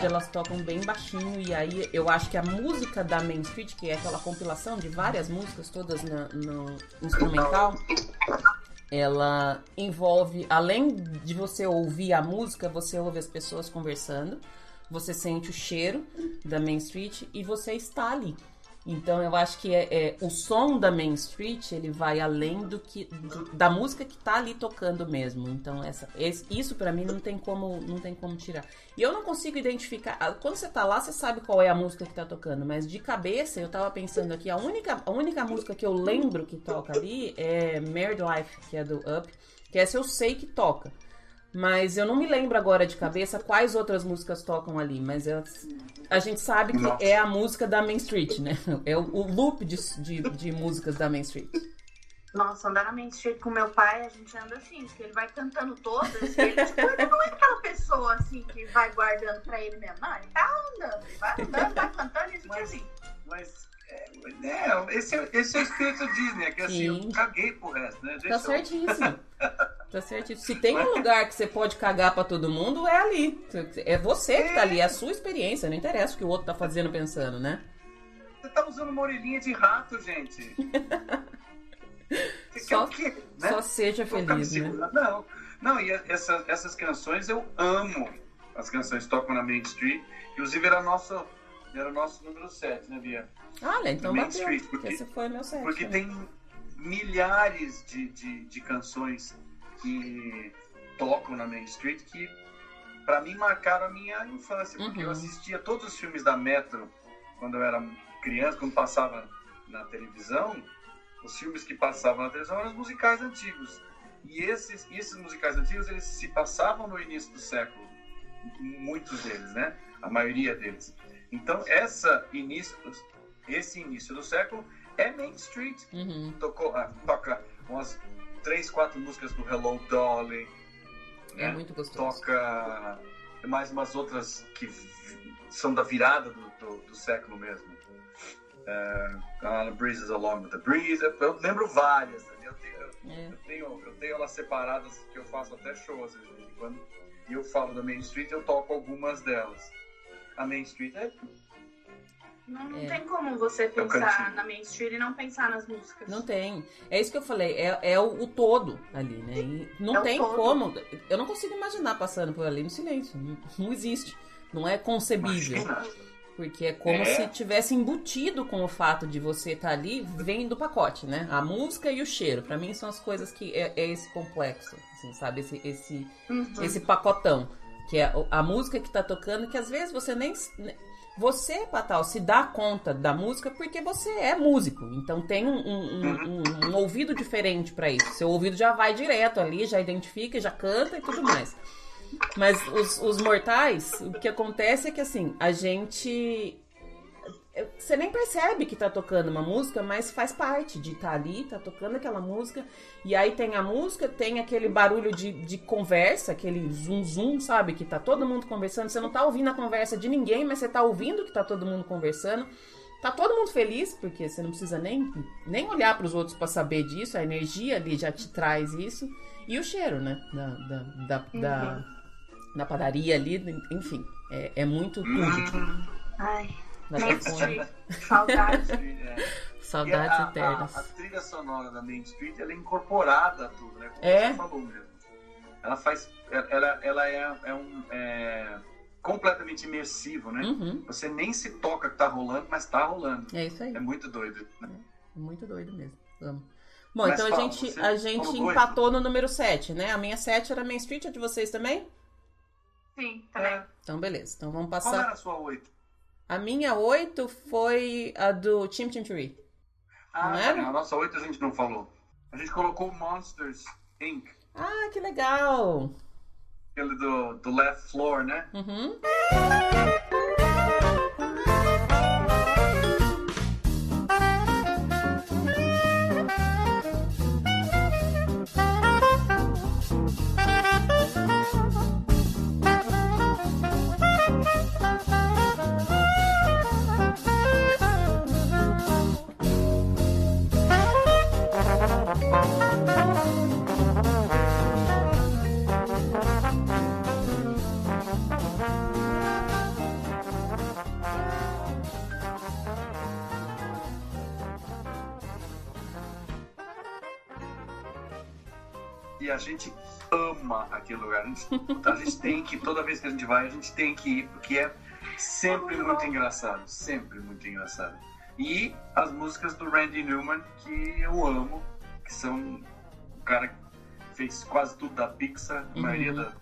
[SPEAKER 1] verdade, elas tocam bem baixinho e aí eu acho que a música da Main Street, que é aquela compilação de várias músicas, todas na- no instrumental, ela envolve, além de você ouvir a música, você ouve as pessoas conversando, você sente o cheiro da Main Street e você está ali. Então eu acho que é, é- o som da Main Street ele vai além do que do- da música que tá ali tocando mesmo. Então essa, esse- isso pra mim não tem como não tem como tirar. E eu não consigo identificar. ah, Quando você tá lá, você sabe qual é a música que tá tocando, mas de cabeça eu tava pensando aqui a única a única música que eu lembro que toca ali é Married Life, que é do Up, que essa eu sei que toca. Mas eu não me lembro agora de cabeça quais outras músicas tocam ali, mas eu- a gente sabe que
[SPEAKER 2] Nossa.
[SPEAKER 1] é a música da Main Street, né? É o, o loop de, de, de músicas da Main Street.
[SPEAKER 4] Nossa, andar na Main Street com meu pai, a gente anda assim, porque ele vai cantando todas, e ele, tipo, ele não é aquela pessoa assim que vai guardando pra ele mesmo. Não, ele tá andando, ele vai andando, vai cantando e a gente
[SPEAKER 2] Mas-
[SPEAKER 4] assim.
[SPEAKER 2] Mas, é, é, esse, é, esse é o espírito Disney, é que assim,
[SPEAKER 1] Sim.
[SPEAKER 2] eu caguei pro resto, né?
[SPEAKER 1] Tá
[SPEAKER 2] Deixa eu-
[SPEAKER 1] certíssimo. Tá. Se tem um lugar que você pode cagar pra todo mundo, é ali. É você que tá ali, é a sua experiência. Não interessa o que o outro tá fazendo pensando, né?
[SPEAKER 2] Você tá usando uma orelhinha de rato, gente.
[SPEAKER 1] Só-
[SPEAKER 2] quê? Né?
[SPEAKER 1] Só seja feliz, né?
[SPEAKER 2] Não, não, e essa- essas canções eu amo. As canções tocam na Main Street. Inclusive era nosso, era o nosso número 7, né, Bia?
[SPEAKER 1] Olha, então
[SPEAKER 2] Main
[SPEAKER 1] bateu.
[SPEAKER 2] Street, porque-
[SPEAKER 1] Esse foi meu set.
[SPEAKER 2] Porque
[SPEAKER 1] né?
[SPEAKER 2] tem milhares de, de, de canções que tocam na Main Street que pra mim marcaram a minha infância, porque
[SPEAKER 1] Uhum.
[SPEAKER 2] eu assistia todos os filmes da Metro quando eu era criança, quando passava na televisão, os filmes que passavam na televisão eram os musicais antigos. E esses, esses musicais antigos, eles se passavam no início do século, muitos deles, né? A maioria deles. Então, essa início, esse início do século é Main Street
[SPEAKER 1] Uhum.
[SPEAKER 2] tocou, ah, toca umas três, quatro músicas do Hello Dolly.
[SPEAKER 1] É
[SPEAKER 2] né?
[SPEAKER 1] muito gostoso.
[SPEAKER 2] Toca mais umas outras que são da virada do, do, do século mesmo. É, ah, Breezes Along with the Breeze. Eu lembro várias. né? Eu tenho,
[SPEAKER 1] É.
[SPEAKER 2] eu tenho, eu tenho elas separadas que eu faço até shows de vez em quando. E eu falo da Main Street, eu toco algumas delas. A Main Street é
[SPEAKER 4] Não, não
[SPEAKER 1] É.
[SPEAKER 4] tem como você
[SPEAKER 2] o
[SPEAKER 4] pensar na Main Street e não pensar nas músicas.
[SPEAKER 1] Não tem. É isso que eu falei, é, é o, o todo ali, né? E não
[SPEAKER 4] É
[SPEAKER 1] tem
[SPEAKER 4] todo.
[SPEAKER 1] como. Eu não consigo imaginar passando por ali no silêncio. Não, não existe. Não é concebível.
[SPEAKER 2] Imagina.
[SPEAKER 1] Porque é como
[SPEAKER 2] É.
[SPEAKER 1] se tivesse embutido com o fato de você estar ali, vem do pacote, né? A música e o cheiro. Pra mim são as coisas que é, é esse complexo, assim, sabe? Esse, esse,
[SPEAKER 4] Uhum.
[SPEAKER 1] esse pacotão. Que é a música que tá tocando, que às vezes você nem. Você, Patal, se dá conta da música porque você é músico. Então tem um, um- um- um- um ouvido diferente pra isso. Seu ouvido já vai direto ali, já identifica, já canta e tudo mais. Mas os, os mortais, o que acontece é que assim, a gente. Você nem percebe que tá tocando uma música, mas faz parte de estar ali, tá tocando aquela música. E aí tem a música, tem aquele barulho de, de conversa, aquele zum zum, sabe? Que tá todo mundo conversando. Você não tá ouvindo a conversa de ninguém, mas você tá ouvindo que tá todo mundo conversando. Tá todo mundo feliz, porque você não precisa nem, nem olhar pros outros pra saber disso. A energia ali já te traz isso. E o cheiro, né? Da, da, da, da, da padaria ali, enfim. É, é muito tudo.
[SPEAKER 2] Hum,
[SPEAKER 4] Ai,
[SPEAKER 1] Da
[SPEAKER 4] Main
[SPEAKER 1] California.
[SPEAKER 4] Street. Saudade.
[SPEAKER 2] é.
[SPEAKER 1] Saudades
[SPEAKER 2] E a-
[SPEAKER 1] eternas.
[SPEAKER 2] A, a trilha sonora da Main Street ela é incorporada a tudo, né? Como
[SPEAKER 1] É.
[SPEAKER 2] você falou mesmo. Ela faz. Ela, ela é, é um. é completamente imersivo, né?
[SPEAKER 1] Uhum,
[SPEAKER 2] Você nem se toca que tá rolando, mas tá rolando.
[SPEAKER 1] é isso aí.
[SPEAKER 2] É muito doido. né?
[SPEAKER 1] Muito doido mesmo. Amo. Bom,
[SPEAKER 2] Mas
[SPEAKER 1] então a
[SPEAKER 2] fala,
[SPEAKER 1] gente, a gente
[SPEAKER 2] dois.
[SPEAKER 1] empatou no número 7, né? A minha 7 era Main Street, a de vocês também?
[SPEAKER 4] Sim, também.
[SPEAKER 1] Então, beleza. Então vamos
[SPEAKER 2] Qual
[SPEAKER 1] passar.
[SPEAKER 2] era a sua oito?
[SPEAKER 1] A minha 8 foi a do Chim Chim Tree.
[SPEAKER 2] Ah,
[SPEAKER 1] Não era?
[SPEAKER 2] a nossa oito a gente não falou. A gente colocou Monsters Inc.
[SPEAKER 1] Ah, que legal!
[SPEAKER 2] Aquele do, do Left Floor, né?
[SPEAKER 1] Uhum.
[SPEAKER 2] E a gente ama aquele lugar. A gente, a gente tem que, toda vez que a gente vai, a gente tem que ir, porque é sempre muito engraçado. Sempre muito engraçado. E as músicas do Randy Newman, que eu amo, que são o cara que fez quase tudo da Pixar, a maioria da,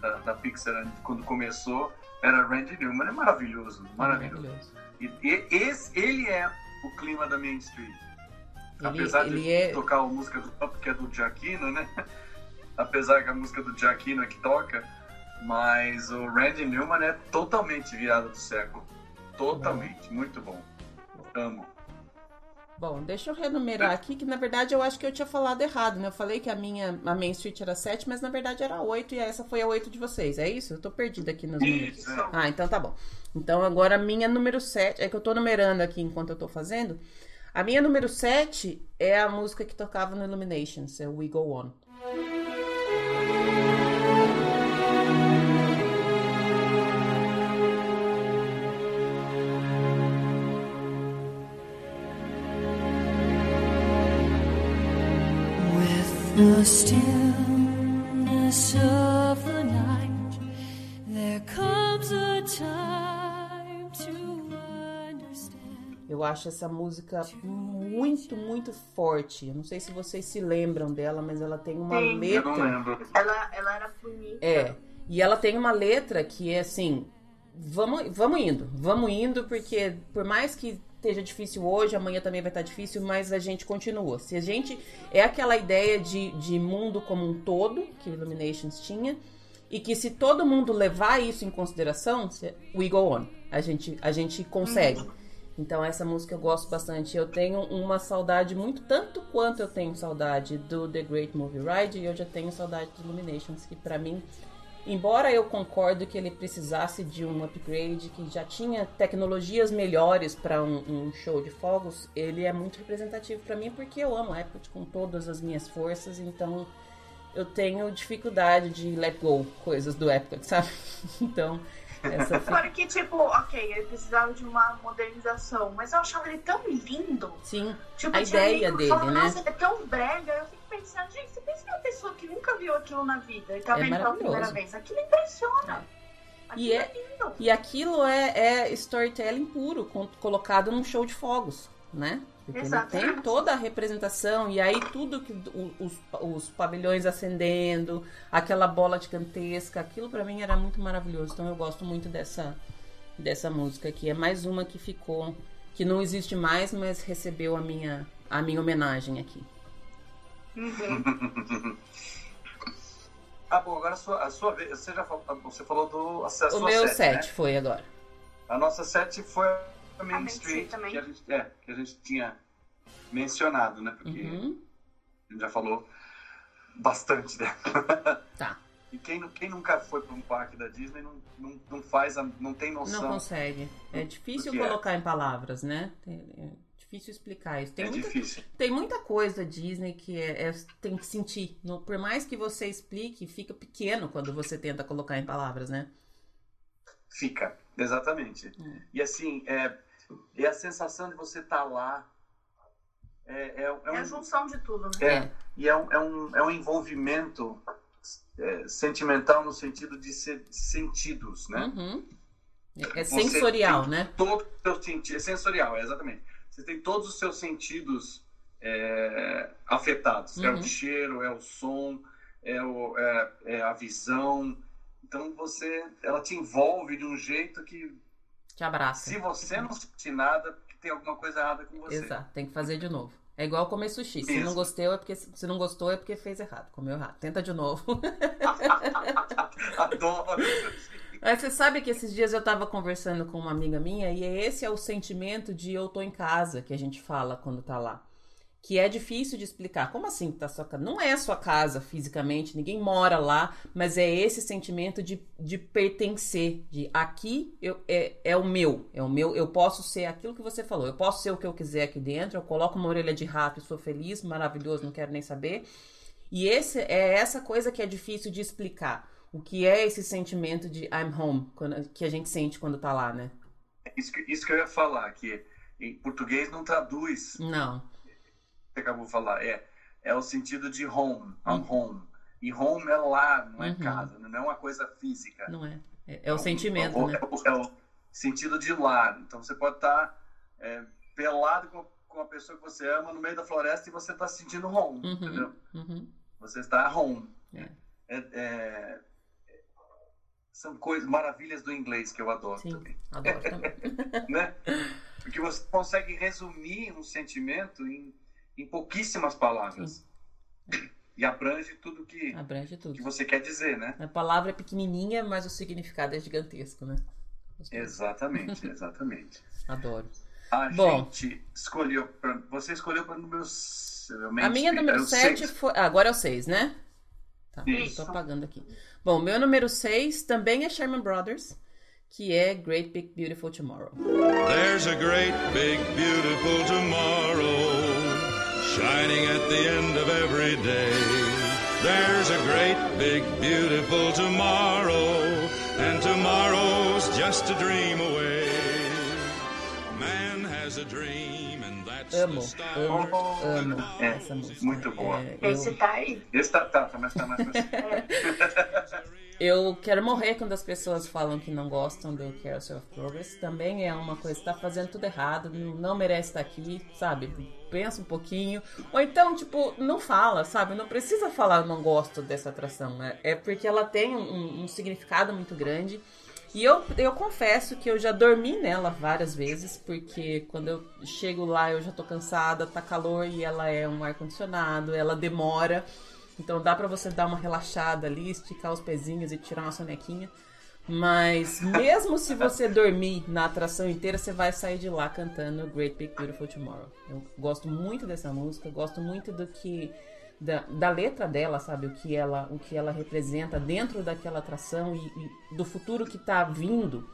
[SPEAKER 2] da, da Pixar quando começou era Randy Newman, é maravilhoso, maravilhoso. E, e esse, ele é o clima da Main Street.
[SPEAKER 1] Ele-
[SPEAKER 2] Apesar
[SPEAKER 1] ele
[SPEAKER 2] de
[SPEAKER 1] é-
[SPEAKER 2] tocar a música do Pop, que é do Giacchino, né? Apesar que a música do Giacchino é que toca, mas o Randy Newman é totalmente virada do século. Totalmente, muito bom. Amo.
[SPEAKER 1] Bom, deixa eu renumerar aqui, que na verdade eu acho que eu tinha falado errado, né? Eu falei que a minha, a Main Street era 7, mas na verdade era 8 e essa foi a 8 de vocês, é isso? Eu tô perdida aqui nos números.
[SPEAKER 2] É.
[SPEAKER 1] Ah, então tá bom. Então agora a minha número 7, é que eu tô numerando aqui enquanto eu tô fazendo. A minha número 7 é a música que tocava no Illuminations, é We Go On. Eu acho essa música muito, muito forte. Eu não sei se vocês se lembram dela, mas ela tem uma
[SPEAKER 4] Sim.
[SPEAKER 2] Eu
[SPEAKER 1] letra.
[SPEAKER 2] não lembro.
[SPEAKER 4] Ela, ela era bonita.
[SPEAKER 1] É. E ela tem uma letra que é assim: vamos, vamos indo, vamos indo, porque por mais que esteja difícil hoje, amanhã também vai estar difícil, mas a gente continua. Se a gente. É aquela ideia de, de mundo como um todo, que o Illuminations tinha, e que se todo mundo levar isso em consideração, we go on. A gente, a gente consegue. Então essa música eu gosto bastante. Eu tenho uma saudade muito tanto quanto eu tenho saudade do The Great Movie Ride e eu já tenho saudade do Illuminations, que pra mim, embora eu concordo que ele precisasse de um upgrade, que já tinha tecnologias melhores para um, um show de fogos, ele é muito representativo pra mim porque eu amo Epcot com todas as minhas forças, então eu tenho dificuldade de let go coisas do Epcot, sabe? Então, essa
[SPEAKER 4] Fora que, tipo, ok, ele precisava de uma modernização, mas eu achava ele tão lindo.
[SPEAKER 1] Sim,
[SPEAKER 4] Tipo,
[SPEAKER 1] a ideia dele, né?
[SPEAKER 4] Nossa, ele é tão brega. Eu fico pensando, gente, você pensa numa pessoa que nunca viu aquilo na vida e tá
[SPEAKER 1] É
[SPEAKER 4] vendo pela primeira vez. Aquilo impressiona. Aquilo
[SPEAKER 1] E
[SPEAKER 4] é,
[SPEAKER 1] é-
[SPEAKER 4] lindo.
[SPEAKER 1] E aquilo é, é storytelling puro, colocado num show de fogos, né? Porque
[SPEAKER 4] Exatamente.
[SPEAKER 1] tem toda a representação, e aí tudo que os, os pavilhões acendendo, aquela bola gigantesca, aquilo pra mim era muito maravilhoso. Então eu gosto muito dessa, dessa música aqui. É mais uma que ficou, que não existe mais, mas recebeu a minha, a minha homenagem aqui.
[SPEAKER 2] Ah, bom, agora a sua, a sua vez. Você já falou, você falou do. A
[SPEAKER 1] O meu
[SPEAKER 2] sete,
[SPEAKER 1] set
[SPEAKER 2] né?
[SPEAKER 1] foi agora.
[SPEAKER 2] A nossa set foi a Main
[SPEAKER 4] Main
[SPEAKER 2] Street,
[SPEAKER 4] Street
[SPEAKER 2] que a, gente, é, que a gente tinha mencionado, né? Porque
[SPEAKER 1] Uhum.
[SPEAKER 2] a gente já falou bastante dela.
[SPEAKER 1] Tá.
[SPEAKER 2] E quem, quem nunca foi para um parque da Disney não, não, não faz, a, não tem noção.
[SPEAKER 1] Não consegue. É difícil
[SPEAKER 2] é.
[SPEAKER 1] colocar em palavras, né? É difícil explicar isso. Tem,
[SPEAKER 2] é
[SPEAKER 1] muita,
[SPEAKER 2] difícil.
[SPEAKER 1] tem muita coisa da Disney que é, é- tem que sentir. No- por mais que você explique, fica pequeno quando você tenta colocar em palavras, né?
[SPEAKER 2] Fica, exatamente.
[SPEAKER 1] Hum.
[SPEAKER 2] E assim, é, é a sensação de você estar lá. É, é, é
[SPEAKER 4] É a
[SPEAKER 2] um,
[SPEAKER 4] junção de tudo, né?
[SPEAKER 2] É,
[SPEAKER 1] É.
[SPEAKER 2] e é um, é um, é um envolvimento é, sentimental no sentido de ser sentidos, né?
[SPEAKER 1] Uhum. É, é sensorial, né?
[SPEAKER 2] Todo o seu sentido, é sensorial, é, exatamente. Você tem todos os seus sentidos é, afetados. É
[SPEAKER 1] Uhum.
[SPEAKER 2] o cheiro, é o som, é, o, é, é a visão. Então você, ela te envolve de um jeito que,
[SPEAKER 1] Te abraça.
[SPEAKER 2] se você não sentir nada, tem alguma coisa errada com você.
[SPEAKER 1] Exato, tem que fazer de novo. É igual comer sushi. Se não gostou, é porque se não gostou é porque fez errado, comeu errado. Tenta de novo.
[SPEAKER 2] Adoro.
[SPEAKER 1] Mas você sabe que esses dias eu tava conversando com uma amiga minha e esse é o sentimento de eu tô em casa que a gente fala quando tá lá. Que é difícil de explicar. Como assim tá sua casa? Não é a sua casa fisicamente, ninguém mora lá, mas é esse sentimento de, de pertencer, de aqui eu, é, é o meu, é o meu, eu posso ser aquilo que você falou, eu posso ser o que eu quiser aqui dentro, eu coloco uma orelha de rato e sou feliz, maravilhoso, não quero nem saber. E esse é essa coisa que é difícil de explicar. O que é esse sentimento de I'm home, quando- que a gente sente quando tá lá, né?
[SPEAKER 2] Isso que, isso que eu ia falar, que em português não traduz
[SPEAKER 1] Não.
[SPEAKER 2] você acabou de falar, é, é o sentido de home, I'm
[SPEAKER 1] Hum.
[SPEAKER 2] home. E home é lá, não é
[SPEAKER 1] Uhum.
[SPEAKER 2] casa, não é uma coisa física.
[SPEAKER 1] Não é? É, é o sentimento,
[SPEAKER 2] o,
[SPEAKER 1] né?
[SPEAKER 2] é o- é o sentido de lar. Então você pode estar é, pelado com, com a pessoa que você ama no meio da floresta e você está se sentindo home, entendeu?
[SPEAKER 1] Uhum. Uhum.
[SPEAKER 2] Você está home.
[SPEAKER 1] É.
[SPEAKER 2] É- é- são coisas, maravilhas do inglês que eu adoro
[SPEAKER 1] Sim,
[SPEAKER 2] também.
[SPEAKER 1] adoro também.
[SPEAKER 2] né? Porque você consegue resumir um sentimento em, em pouquíssimas palavras. E abrange tudo que,
[SPEAKER 1] Abrange tudo.
[SPEAKER 2] que você quer dizer, né?
[SPEAKER 1] A palavra é pequenininha, mas o significado é gigantesco, né?
[SPEAKER 2] Exatamente, exatamente.
[SPEAKER 1] Adoro.
[SPEAKER 2] A
[SPEAKER 1] Bom.
[SPEAKER 2] gente escolheu. Pra, você escolheu para número.
[SPEAKER 1] A minha número
[SPEAKER 2] era o
[SPEAKER 1] 7
[SPEAKER 2] seis.
[SPEAKER 1] foi. ah, agora é o 6, né? Tá, eu
[SPEAKER 2] Isso.
[SPEAKER 1] tô apagando aqui. Bom, meu número 6 também é Sherman Brothers, que é Great Big Beautiful Tomorrow.
[SPEAKER 8] There's a great big beautiful tomorrow shining at the end of every day. There's a great big beautiful tomorrow and tomorrow's just a dream away. Man has a dream
[SPEAKER 1] Amo,
[SPEAKER 8] the start.
[SPEAKER 1] amo, amo
[SPEAKER 2] É,
[SPEAKER 1] essa música.
[SPEAKER 2] muito boa.
[SPEAKER 1] É, eu,
[SPEAKER 4] Esse tá aí.
[SPEAKER 2] Esse tá, tá, tá, mas tá mais cima.
[SPEAKER 1] eu quero morrer quando as pessoas falam que não gostam do Carousel of Progress. Também é uma coisa, tá fazendo tudo errado, não, merece estar aqui, sabe? Pensa um pouquinho. Ou então, tipo, não fala, sabe? Não precisa falar não gosto dessa atração. né? É porque ela tem um, um significado muito grande. E eu, eu confesso que eu já dormi nela várias vezes, porque quando eu chego lá eu já tô cansada, tá calor e ela é um ar-condicionado, ela demora. Então dá pra você dar uma relaxada ali, esticar os pezinhos e tirar uma sonequinha. Mas mesmo se você dormir na atração inteira, você vai sair de lá cantando Great Big Beautiful Tomorrow. Eu gosto muito dessa música, gosto muito do que da, da letra dela, sabe, o que ela o que ela representa dentro daquela atração e, e do futuro que tá vindo.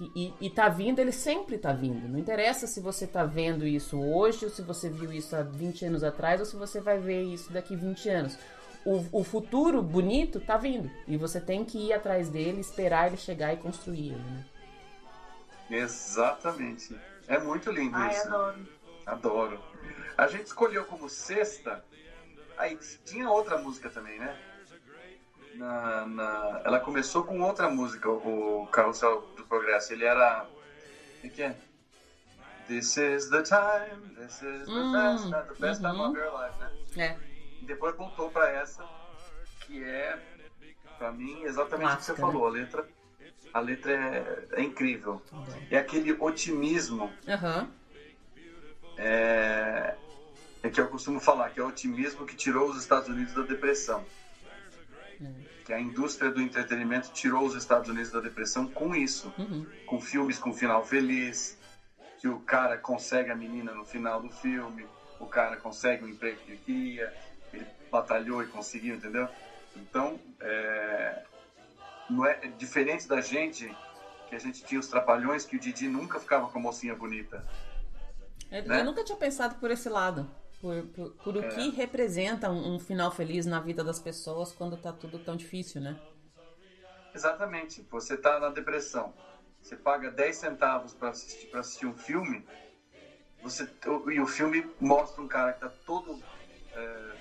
[SPEAKER 1] E, e, e tá vindo, ele sempre tá vindo. Não interessa se você tá vendo isso hoje, ou se você viu isso há 20 anos atrás, ou se você vai ver isso daqui 20 anos. O, o futuro bonito tá vindo. E você tem que ir atrás dele, esperar ele chegar e construir ele, né?
[SPEAKER 2] Exatamente. É muito lindo
[SPEAKER 4] Ai,
[SPEAKER 2] isso.
[SPEAKER 4] adoro.
[SPEAKER 2] Adoro. A gente escolheu como sexta. Aí tinha outra música também, né? Na, na- Ela começou com outra música, o Carrossel do Progresso. Ele era. O que é? This is the time, this is the
[SPEAKER 1] Hum,
[SPEAKER 2] best, time, the best time
[SPEAKER 1] uhum.
[SPEAKER 2] of your life, né?
[SPEAKER 1] É,
[SPEAKER 2] E depois voltou pra essa, que é, pra mim, exatamente o que você
[SPEAKER 1] né?
[SPEAKER 2] falou. A letra, a letra é, é incrível. É aquele otimismo
[SPEAKER 1] aham.
[SPEAKER 2] é, é que eu costumo falar, que é o otimismo que tirou os Estados Unidos da depressão. Que a indústria do entretenimento tirou os Estados Unidos da depressão com isso.
[SPEAKER 1] Uhum.
[SPEAKER 2] Com filmes com final feliz, que o cara consegue a menina no final do filme, o cara consegue o emprego que ele queria, ele batalhou e conseguiu, entendeu? Então, é, não é, é diferente da gente, que a gente tinha os trapalhões, que o Didi nunca ficava com a mocinha bonita.
[SPEAKER 1] Eu,
[SPEAKER 2] Né?
[SPEAKER 1] eu nunca tinha pensado por esse lado. Por, por, por o
[SPEAKER 2] É.
[SPEAKER 1] que representa um, um final feliz na vida das pessoas quando tá tudo tão difícil, né?
[SPEAKER 2] Exatamente. Você tá na depressão. Você paga 10 centavos para assistir, pra assistir um filme. Você, e o filme mostra um cara que tá todo é,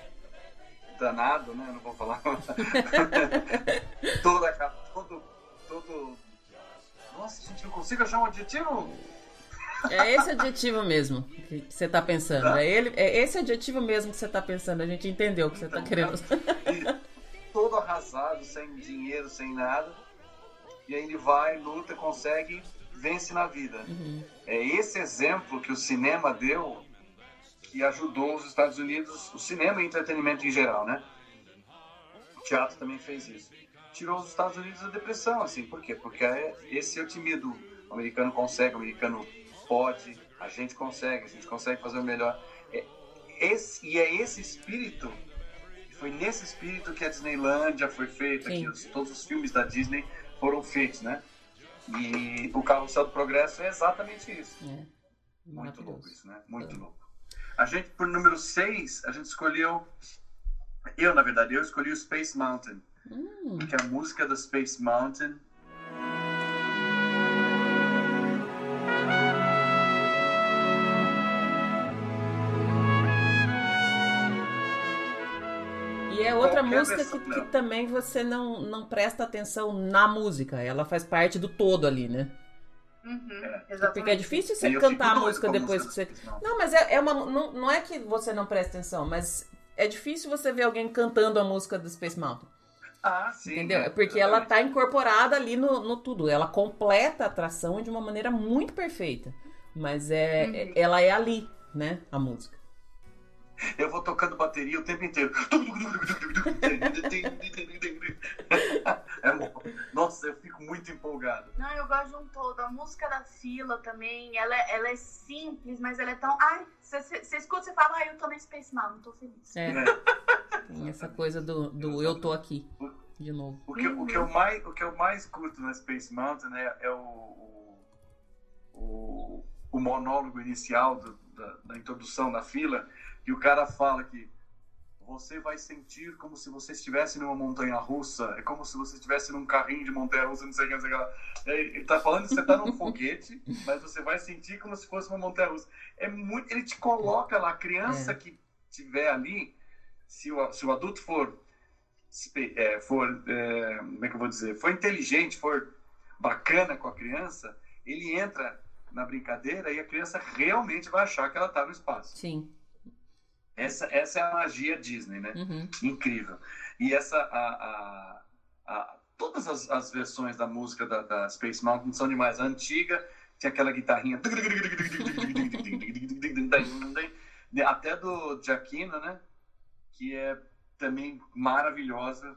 [SPEAKER 2] danado, né? Não vou falar. todo, aca- todo, todo. Nossa, gente, não consigo achar um adjetivo.
[SPEAKER 1] É esse adjetivo mesmo que você tá pensando. É, ele, é esse adjetivo mesmo que você tá pensando. A gente entendeu o que você tá querendo.
[SPEAKER 2] Todo arrasado, sem dinheiro, sem nada. E aí ele vai, luta, consegue, vence na vida. É esse exemplo que o cinema deu que ajudou os Estados Unidos, o cinema e entretenimento em geral, né? O teatro também fez isso. Tirou os Estados Unidos da depressão, assim. Por quê? Porque é esse otimismo. O americano consegue, o americano pode, a gente consegue, a gente consegue fazer o melhor. É esse, e é esse espírito, foi nesse espírito que a Disneylândia foi feita,
[SPEAKER 1] Sim.
[SPEAKER 2] que os- todos os filmes da Disney foram feitos, né? E o Carrossel do Progresso é exatamente isso.
[SPEAKER 1] É,
[SPEAKER 2] Muito louco isso, né? Muito
[SPEAKER 1] É.
[SPEAKER 2] louco. A gente, por número 6, a gente escolheu. Eu, na verdade, eu escolhi o Space Mountain.
[SPEAKER 1] Hum.
[SPEAKER 2] Porque a música do Space Mountain.
[SPEAKER 1] E é outra música que, que também você não, não presta atenção na música. Ela faz parte do todo ali, né?
[SPEAKER 4] Uhum,
[SPEAKER 2] É.
[SPEAKER 1] Porque é difícil você cantar a
[SPEAKER 2] doido
[SPEAKER 1] música depois que
[SPEAKER 2] música
[SPEAKER 1] você.
[SPEAKER 2] Space Mountain.
[SPEAKER 1] Não, mas é, é uma. Não, não é que você não presta atenção, mas é difícil você ver alguém cantando a música do Space Mountain.
[SPEAKER 2] Ah, sim.
[SPEAKER 1] Entendeu?
[SPEAKER 2] é,
[SPEAKER 1] porque ela tá incorporada ali no, no tudo. Ela completa a atração de uma maneira muito perfeita. Mas é,
[SPEAKER 4] Uhum.
[SPEAKER 1] é- ela é ali, né? A música.
[SPEAKER 2] Eu vou tocando bateria o tempo inteiro. É bom. Nossa, eu fico muito empolgado.
[SPEAKER 4] Não, eu gosto de um todo. A música da fila também, ela, é- ela é simples, mas ela é tão. Ai, você escuta e fala, ai, eu tô no Space Mountain, tô feliz.
[SPEAKER 1] É,
[SPEAKER 2] É.
[SPEAKER 1] tem essa coisa do, do eu tô aqui. De novo.
[SPEAKER 2] O que, o, que eu mais, o que eu mais curto na Space Mountain é, é o, o, o monólogo inicial do- da, da introdução da fila, que o cara fala que você vai sentir como se você estivesse numa montanha russa, é como se você estivesse num carrinho de montanha russa, não sei o que, não sei o que. É, Ele tá falando que você tá num foguete, mas você vai sentir como se fosse uma montanha russa. É muito, ele te coloca lá, a criança
[SPEAKER 1] É.
[SPEAKER 2] que tiver ali, se o, se o adulto for é, for, é, como é que eu vou dizer, for inteligente, for bacana com a criança, ele entra na brincadeira e a criança realmente vai achar que ela está no espaço.
[SPEAKER 1] Sim.
[SPEAKER 2] Essa, essa é a magia Disney, né?
[SPEAKER 1] Uhum.
[SPEAKER 2] Incrível. E essa, a, a, a- todas as, as versões da música da, da Space Mountain são demais. A antiga tinha aquela guitarrinha. Até do Giacchino, né? Que é também maravilhosa.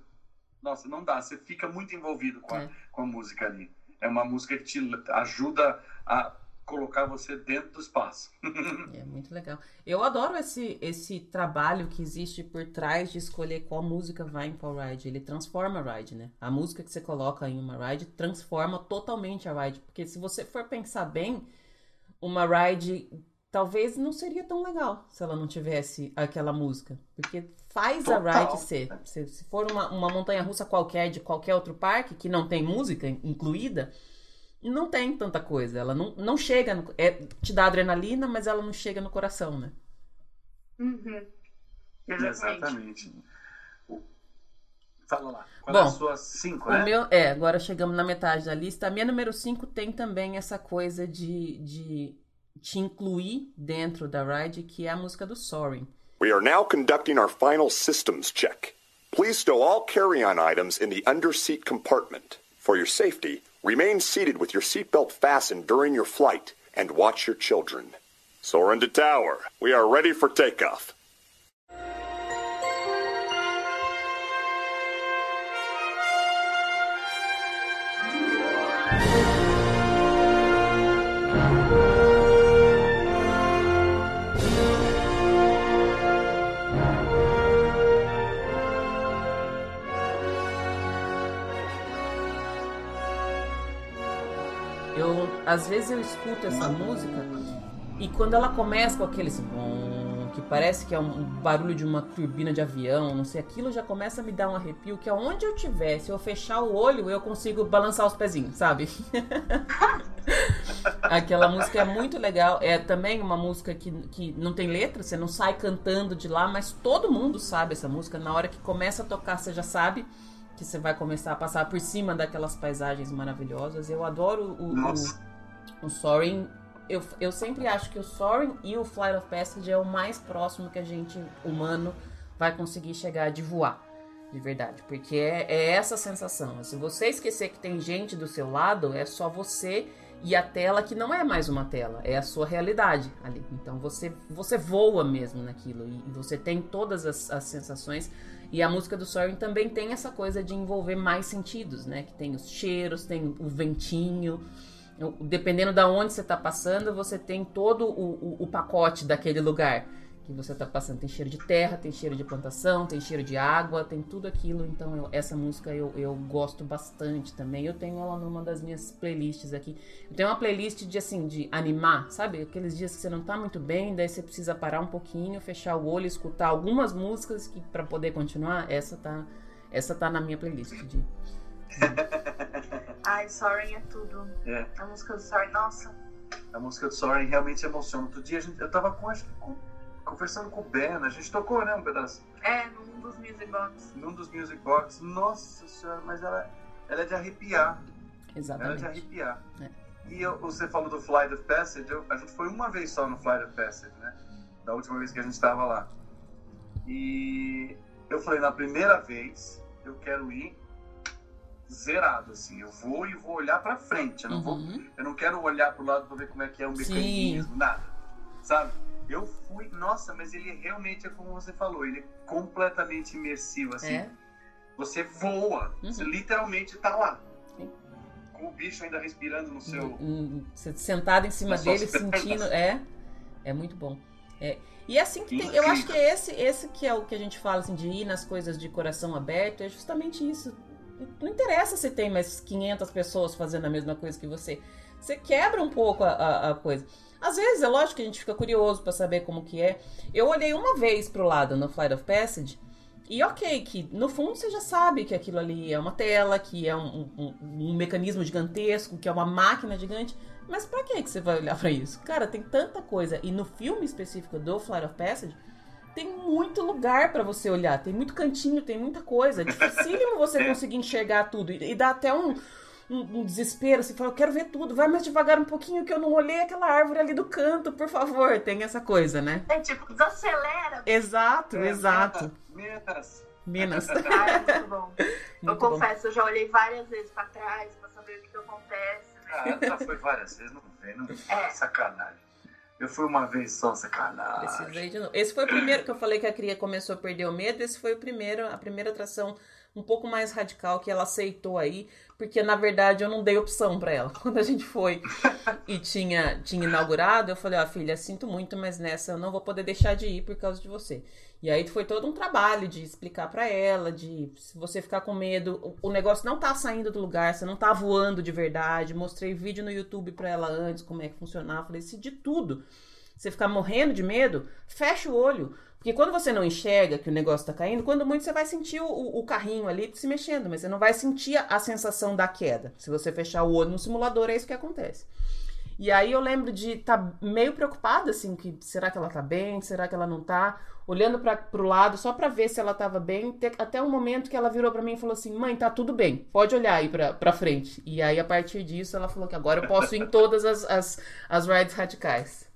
[SPEAKER 2] Nossa, não dá. Você fica muito envolvido com a,
[SPEAKER 1] É.
[SPEAKER 2] com a música ali. É uma música que te ajuda a colocar você dentro do espaço.
[SPEAKER 1] É muito legal. Eu adoro esse, esse trabalho que existe por trás de escolher qual música vai em qual ride. Ele transforma a ride, né? A música que você coloca em uma ride transforma totalmente a ride. Porque se você for pensar bem, uma ride talvez não seria tão legal se ela não tivesse aquela música. Porque faz a
[SPEAKER 2] Total.
[SPEAKER 1] ride ser. Se, se for uma, uma montanha russa qualquer de qualquer outro parque que não tem música incluída, não tem tanta coisa. Ela não, não chega. No, é, te dá adrenalina, mas ela não chega no coração, né?
[SPEAKER 4] Uhum. Exatamente.
[SPEAKER 2] Fala lá. Qual
[SPEAKER 1] Bom,
[SPEAKER 2] é a sua cinco,
[SPEAKER 1] O
[SPEAKER 2] né?
[SPEAKER 1] meu, é, agora chegamos na metade da lista. A minha número 5 tem também essa coisa de, de te incluir dentro da ride, que é a música do Soaring.
[SPEAKER 9] We are now conducting our final systems check. Please stow all carry-on items in the under-seat compartment. For your safety, remain seated with your seatbelt fastened during your flight and watch your children. Soarin' to tower. We are ready for takeoff.
[SPEAKER 1] Às vezes eu escuto essa música e quando ela começa com aquele assim, bom, que parece que é um barulho de uma turbina de avião, não sei, aquilo já começa a me dar um arrepio que aonde eu tiver, se eu fechar o olho, eu consigo balançar os pezinhos, sabe? Aquela música é muito legal. É também uma música que, que não tem letra, você não sai cantando de lá, mas todo mundo sabe essa música. Na hora que começa a tocar, você já sabe que você vai começar a passar por cima daquelas paisagens maravilhosas. Eu adoro o, o, o Soaring. Eu, eu sempre acho que o Soaring e o Flight of Passage é o mais próximo que a gente, humano, vai conseguir chegar de voar. De verdade. Porque é, é essa sensação. Se você esquecer que tem gente do seu lado, é só você e a tela que não é mais uma tela, é a sua realidade ali. Então você, você voa mesmo naquilo e, você tem todas as, as sensações. E a música do Soaring também tem essa coisa de envolver mais sentidos, né? Que tem os cheiros, tem o ventinho. Dependendo da onde você está passando, você tem todo o, o, o pacote daquele lugar que você está passando. Tem cheiro de terra, tem cheiro de plantação, tem cheiro de água, tem tudo aquilo. Então, eu- essa música eu, eu gosto bastante também. Eu tenho ela numa das minhas playlists aqui. Eu tenho uma playlist de, assim, de animar, sabe? Aqueles dias que você não tá muito bem, daí você precisa parar um pouquinho, fechar o olho, escutar algumas músicas que para poder continuar. Essa tá, essa tá na minha playlist de...
[SPEAKER 4] Ai, Soaring é tudo.
[SPEAKER 2] É,
[SPEAKER 4] A música do Soaring, nossa.
[SPEAKER 2] a música do Soaring realmente emociona. Outro dia a gente, eu tava com, acho que com conversando com o Ben, a gente tocou, né, um pedaço?
[SPEAKER 4] É, num dos music box.
[SPEAKER 2] Num dos music box. Nossa senhora, mas ela, ela é de arrepiar. Ela é de
[SPEAKER 1] Exatamente.
[SPEAKER 2] arrepiar.
[SPEAKER 1] É.
[SPEAKER 2] E eu- você falou do Flight of Passage, eu- a gente foi uma vez só no Flight of Passage, né? Da última vez que a gente estava lá. E eu falei, na primeira vez, eu quero ir zerado, assim. Eu vou e vou olhar pra frente. Eu não, vou,
[SPEAKER 1] Uhum.
[SPEAKER 2] eu não quero olhar pro lado pra ver como é que é o
[SPEAKER 1] Sim.
[SPEAKER 2] mecanismo, nada. Sabe? Eu fui, nossa, mas ele realmente é como você falou, ele é completamente imersivo, assim.
[SPEAKER 1] É.
[SPEAKER 2] Você voa,
[SPEAKER 1] Uhum.
[SPEAKER 2] você literalmente tá lá.
[SPEAKER 1] Sim.
[SPEAKER 2] Com o bicho ainda respirando no seu.
[SPEAKER 1] Sentado em cima dele, sentindo. É. É muito bom. É. E é assim que tem. Eu acho que é esse, esse que é o que a gente fala assim, de ir nas coisas de coração aberto, é justamente isso. Não interessa se tem mais 500 pessoas fazendo a mesma coisa que você. Você quebra um pouco a, a- a coisa. Às vezes, é lógico que a gente fica curioso pra saber como que é. Eu olhei uma vez pro lado no Flight of Passage e ok, que no fundo você já sabe que aquilo ali é uma tela, que é um, um- um mecanismo gigantesco, que é uma máquina gigante. Mas pra que que você vai olhar pra isso? Cara, tem tanta coisa. E no filme específico do Flight of Passage, tem muito lugar pra você olhar. Tem muito cantinho, tem muita coisa. É dificílimo você conseguir enxergar tudo. E, e dá até um, um, um desespero. Você fala, eu quero ver tudo. vai mais devagar um pouquinho que eu não olhei aquela árvore ali do canto, por favor. Tem essa coisa, né?
[SPEAKER 4] É tipo, desacelera.
[SPEAKER 1] Exato,
[SPEAKER 2] É,
[SPEAKER 1] exato.
[SPEAKER 2] Minas.
[SPEAKER 1] Minas.
[SPEAKER 4] Ah, é muito bom. eu
[SPEAKER 1] Muito bom.
[SPEAKER 4] confesso, eu já olhei várias vezes pra trás pra saber o que, que acontece. Né?
[SPEAKER 2] Ah, já foi várias vezes, não vem, não vem.
[SPEAKER 4] É.
[SPEAKER 2] Sacanagem. Eu fui uma vez só, sacanagem.
[SPEAKER 1] Precisei de novo. Esse foi o primeiro que eu falei que a cria começou a perder o medo. Esse foi o primeiro, a primeira atração um pouco mais radical que ela aceitou aí, porque na verdade eu não dei opção pra ela. Quando a gente foi e tinha, tinha inaugurado, eu falei: Ó, filha, sinto muito, mas nessa eu não vou poder deixar de ir por causa de você. E aí foi todo um trabalho de explicar pra ela, de se você ficar com medo, o, negócio não tá saindo do lugar, você não tá voando de verdade. Mostrei vídeo no YouTube pra ela antes, como é que funcionava. Falei: se de tudo você ficar morrendo de medo, fecha o olho. Porque quando você não enxerga que o negócio tá caindo, quando muito você vai sentir o, o carrinho ali se mexendo, mas você não vai sentir a sensação da queda. Se você fechar o olho no simulador, é isso que acontece. E aí eu lembro de estar tá meio preocupada, assim, que será que ela tá bem? Será que ela não tá? Olhando para pro lado só pra ver se ela tava bem, te- até um momento que ela virou pra mim e falou assim: "Mãe, tá tudo bem. Pode olhar aí pra, pra frente". E aí a partir disso ela falou que agora eu posso ir em todas as as, as rides radicais.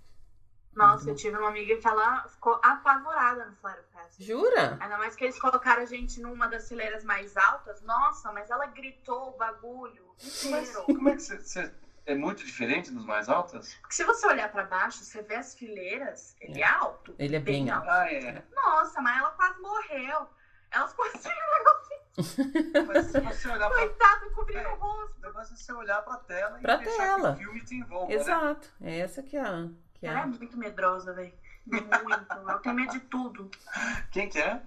[SPEAKER 4] Nossa, eu tive uma amiga que ela ficou apavorada no Flyer Pass.
[SPEAKER 1] Jura?
[SPEAKER 4] Ainda mais que eles colocaram a gente numa das fileiras mais altas. Nossa, mas ela gritou o bagulho
[SPEAKER 2] Mas
[SPEAKER 4] inteiro.
[SPEAKER 2] como é que você- É muito diferente dos mais altos?
[SPEAKER 4] Porque se você olhar pra baixo, você vê as fileiras, ele é alto.
[SPEAKER 1] Ele é bem alto.
[SPEAKER 2] Ah, é.
[SPEAKER 4] Nossa, mas ela quase morreu. Ela ficou assim,
[SPEAKER 2] Mas se você olhar pra.
[SPEAKER 4] coitada, cobrindo
[SPEAKER 2] É.
[SPEAKER 4] o rosto.
[SPEAKER 2] Negócio é você olhar pra tela e
[SPEAKER 1] Pra
[SPEAKER 2] deixar
[SPEAKER 1] tela.
[SPEAKER 2] que o filme te envolva. né?
[SPEAKER 1] Exato. É essa que é a. Que é
[SPEAKER 4] Ela é
[SPEAKER 1] a...
[SPEAKER 4] muito medrosa, velho. Muito. Ela tem medo de tudo.
[SPEAKER 2] Quem que é?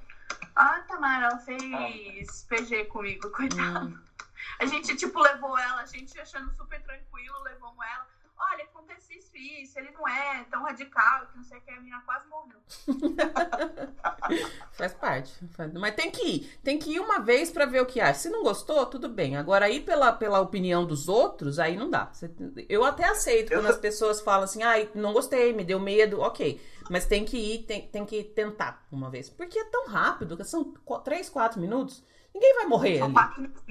[SPEAKER 4] Ah, Tamara, ela fez PG comigo, coitada.
[SPEAKER 1] Hum.
[SPEAKER 4] A gente, tipo, levou ela, a gente achando super tranquilo, levamos ela. Olha, acontece isso e isso, ele não é tão radical, que não sei o que, a menina quase morreu.
[SPEAKER 1] Faz parte. faz- Mas tem que ir. Tem que ir uma vez pra ver o que acha. Se não gostou, tudo bem. Agora, ir pela, pela opinião dos outros, aí não dá. Eu até aceito
[SPEAKER 2] Eu
[SPEAKER 1] quando as pessoas falam assim, ai, não gostei, me deu medo, ok. Mas tem que ir, tem, tem que tentar uma vez. Porque é tão rápido, são qu- três, quatro minutos. Ninguém vai morrer
[SPEAKER 4] São
[SPEAKER 1] ali.
[SPEAKER 4] quatro minutos.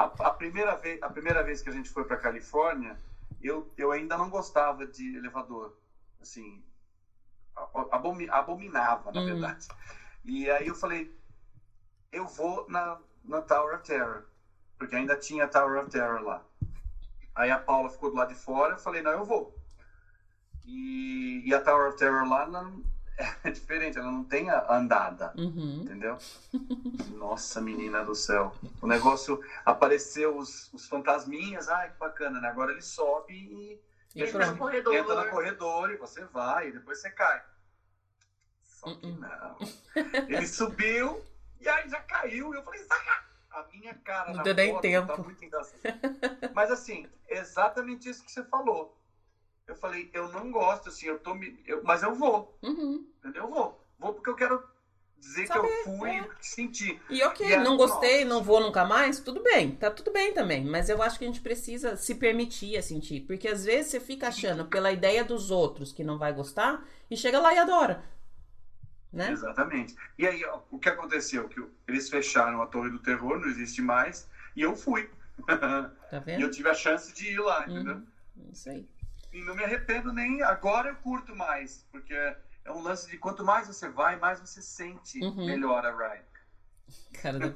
[SPEAKER 2] A, a primeira vez, a primeira vez que a gente foi pra Califórnia, eu, eu ainda não gostava de elevador. Assim, abomi- abominava, na
[SPEAKER 1] Hum.
[SPEAKER 2] verdade. E aí eu falei, eu vou na, na Tower of Terror, porque ainda tinha Tower of Terror lá. Aí a Paula ficou do lado de fora, eu falei, não, eu vou. E, e a Tower of Terror lá não, é diferente, ela não tem a andada
[SPEAKER 1] Uhum.
[SPEAKER 2] entendeu? Nossa, menina do céu. O negócio apareceu os, os fantasminhas, ai que bacana, né? Agora ele sobe e
[SPEAKER 1] E
[SPEAKER 4] Entra no corredor.
[SPEAKER 2] entra no corredor e você vai, e depois você cai. Só que
[SPEAKER 1] Uh-uh.
[SPEAKER 2] não. Ele subiu e aí já caiu. E eu falei, saca! A minha cara
[SPEAKER 1] Não
[SPEAKER 2] na
[SPEAKER 1] deu nem
[SPEAKER 2] foto
[SPEAKER 1] tempo.
[SPEAKER 2] Tá muito engraçado. Mas assim, exatamente isso que você falou. Eu falei, eu não gosto, assim, eu tô me. eu- mas eu vou,
[SPEAKER 1] Uhum.
[SPEAKER 2] entendeu? Eu vou. Vou porque eu quero dizer
[SPEAKER 1] Saber,
[SPEAKER 2] que eu fui
[SPEAKER 1] é.
[SPEAKER 2] e senti.
[SPEAKER 1] E ok,
[SPEAKER 2] E a-
[SPEAKER 1] não gostei,
[SPEAKER 2] nossa.
[SPEAKER 1] não vou nunca mais, tudo bem, tá tudo bem também. Mas eu acho que a gente precisa se permitir a sentir. Porque às vezes você fica achando pela ideia dos outros que não vai gostar e chega lá e adora. né?
[SPEAKER 2] Exatamente. E aí, ó, o que aconteceu? Que eles fecharam a Torre do Terror, não existe mais, e eu fui.
[SPEAKER 1] Tá
[SPEAKER 2] e
[SPEAKER 1] vendo?
[SPEAKER 2] eu tive a chance de ir lá, entendeu?
[SPEAKER 1] Uhum. Isso aí.
[SPEAKER 2] E não me arrependo nem agora eu curto mais, porque é um lance de quanto mais você vai, mais você sente
[SPEAKER 1] Uhum.
[SPEAKER 2] melhor a ride.
[SPEAKER 1] Cara do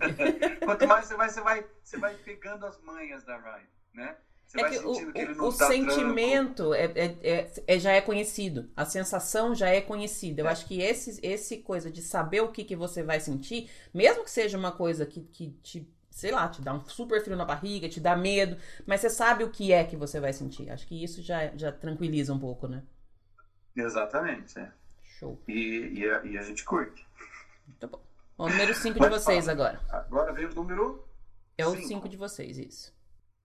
[SPEAKER 2] Quanto mais você vai, você vai, você vai pegando as manhas da ride, né? Você
[SPEAKER 1] É que o,
[SPEAKER 2] que
[SPEAKER 1] o-
[SPEAKER 2] dá
[SPEAKER 1] sentimento é, é- é- é- já é conhecido, a sensação já é conhecida. Eu
[SPEAKER 2] É.
[SPEAKER 1] acho que esse, esse coisa de saber o que, que você vai sentir, mesmo que seja uma coisa que, que te, sei lá, te dá um super frio na barriga, te dá medo, mas você sabe o que é que você vai sentir. Acho que isso já, já tranquiliza um pouco, né?
[SPEAKER 2] Exatamente, é.
[SPEAKER 1] Show.
[SPEAKER 2] E, e, a, e a gente curte.
[SPEAKER 1] Tá bom. O número 5 de vocês agora.
[SPEAKER 2] Agora vem o número.
[SPEAKER 1] É o
[SPEAKER 2] Cinco.
[SPEAKER 1] 5 de vocês, isso.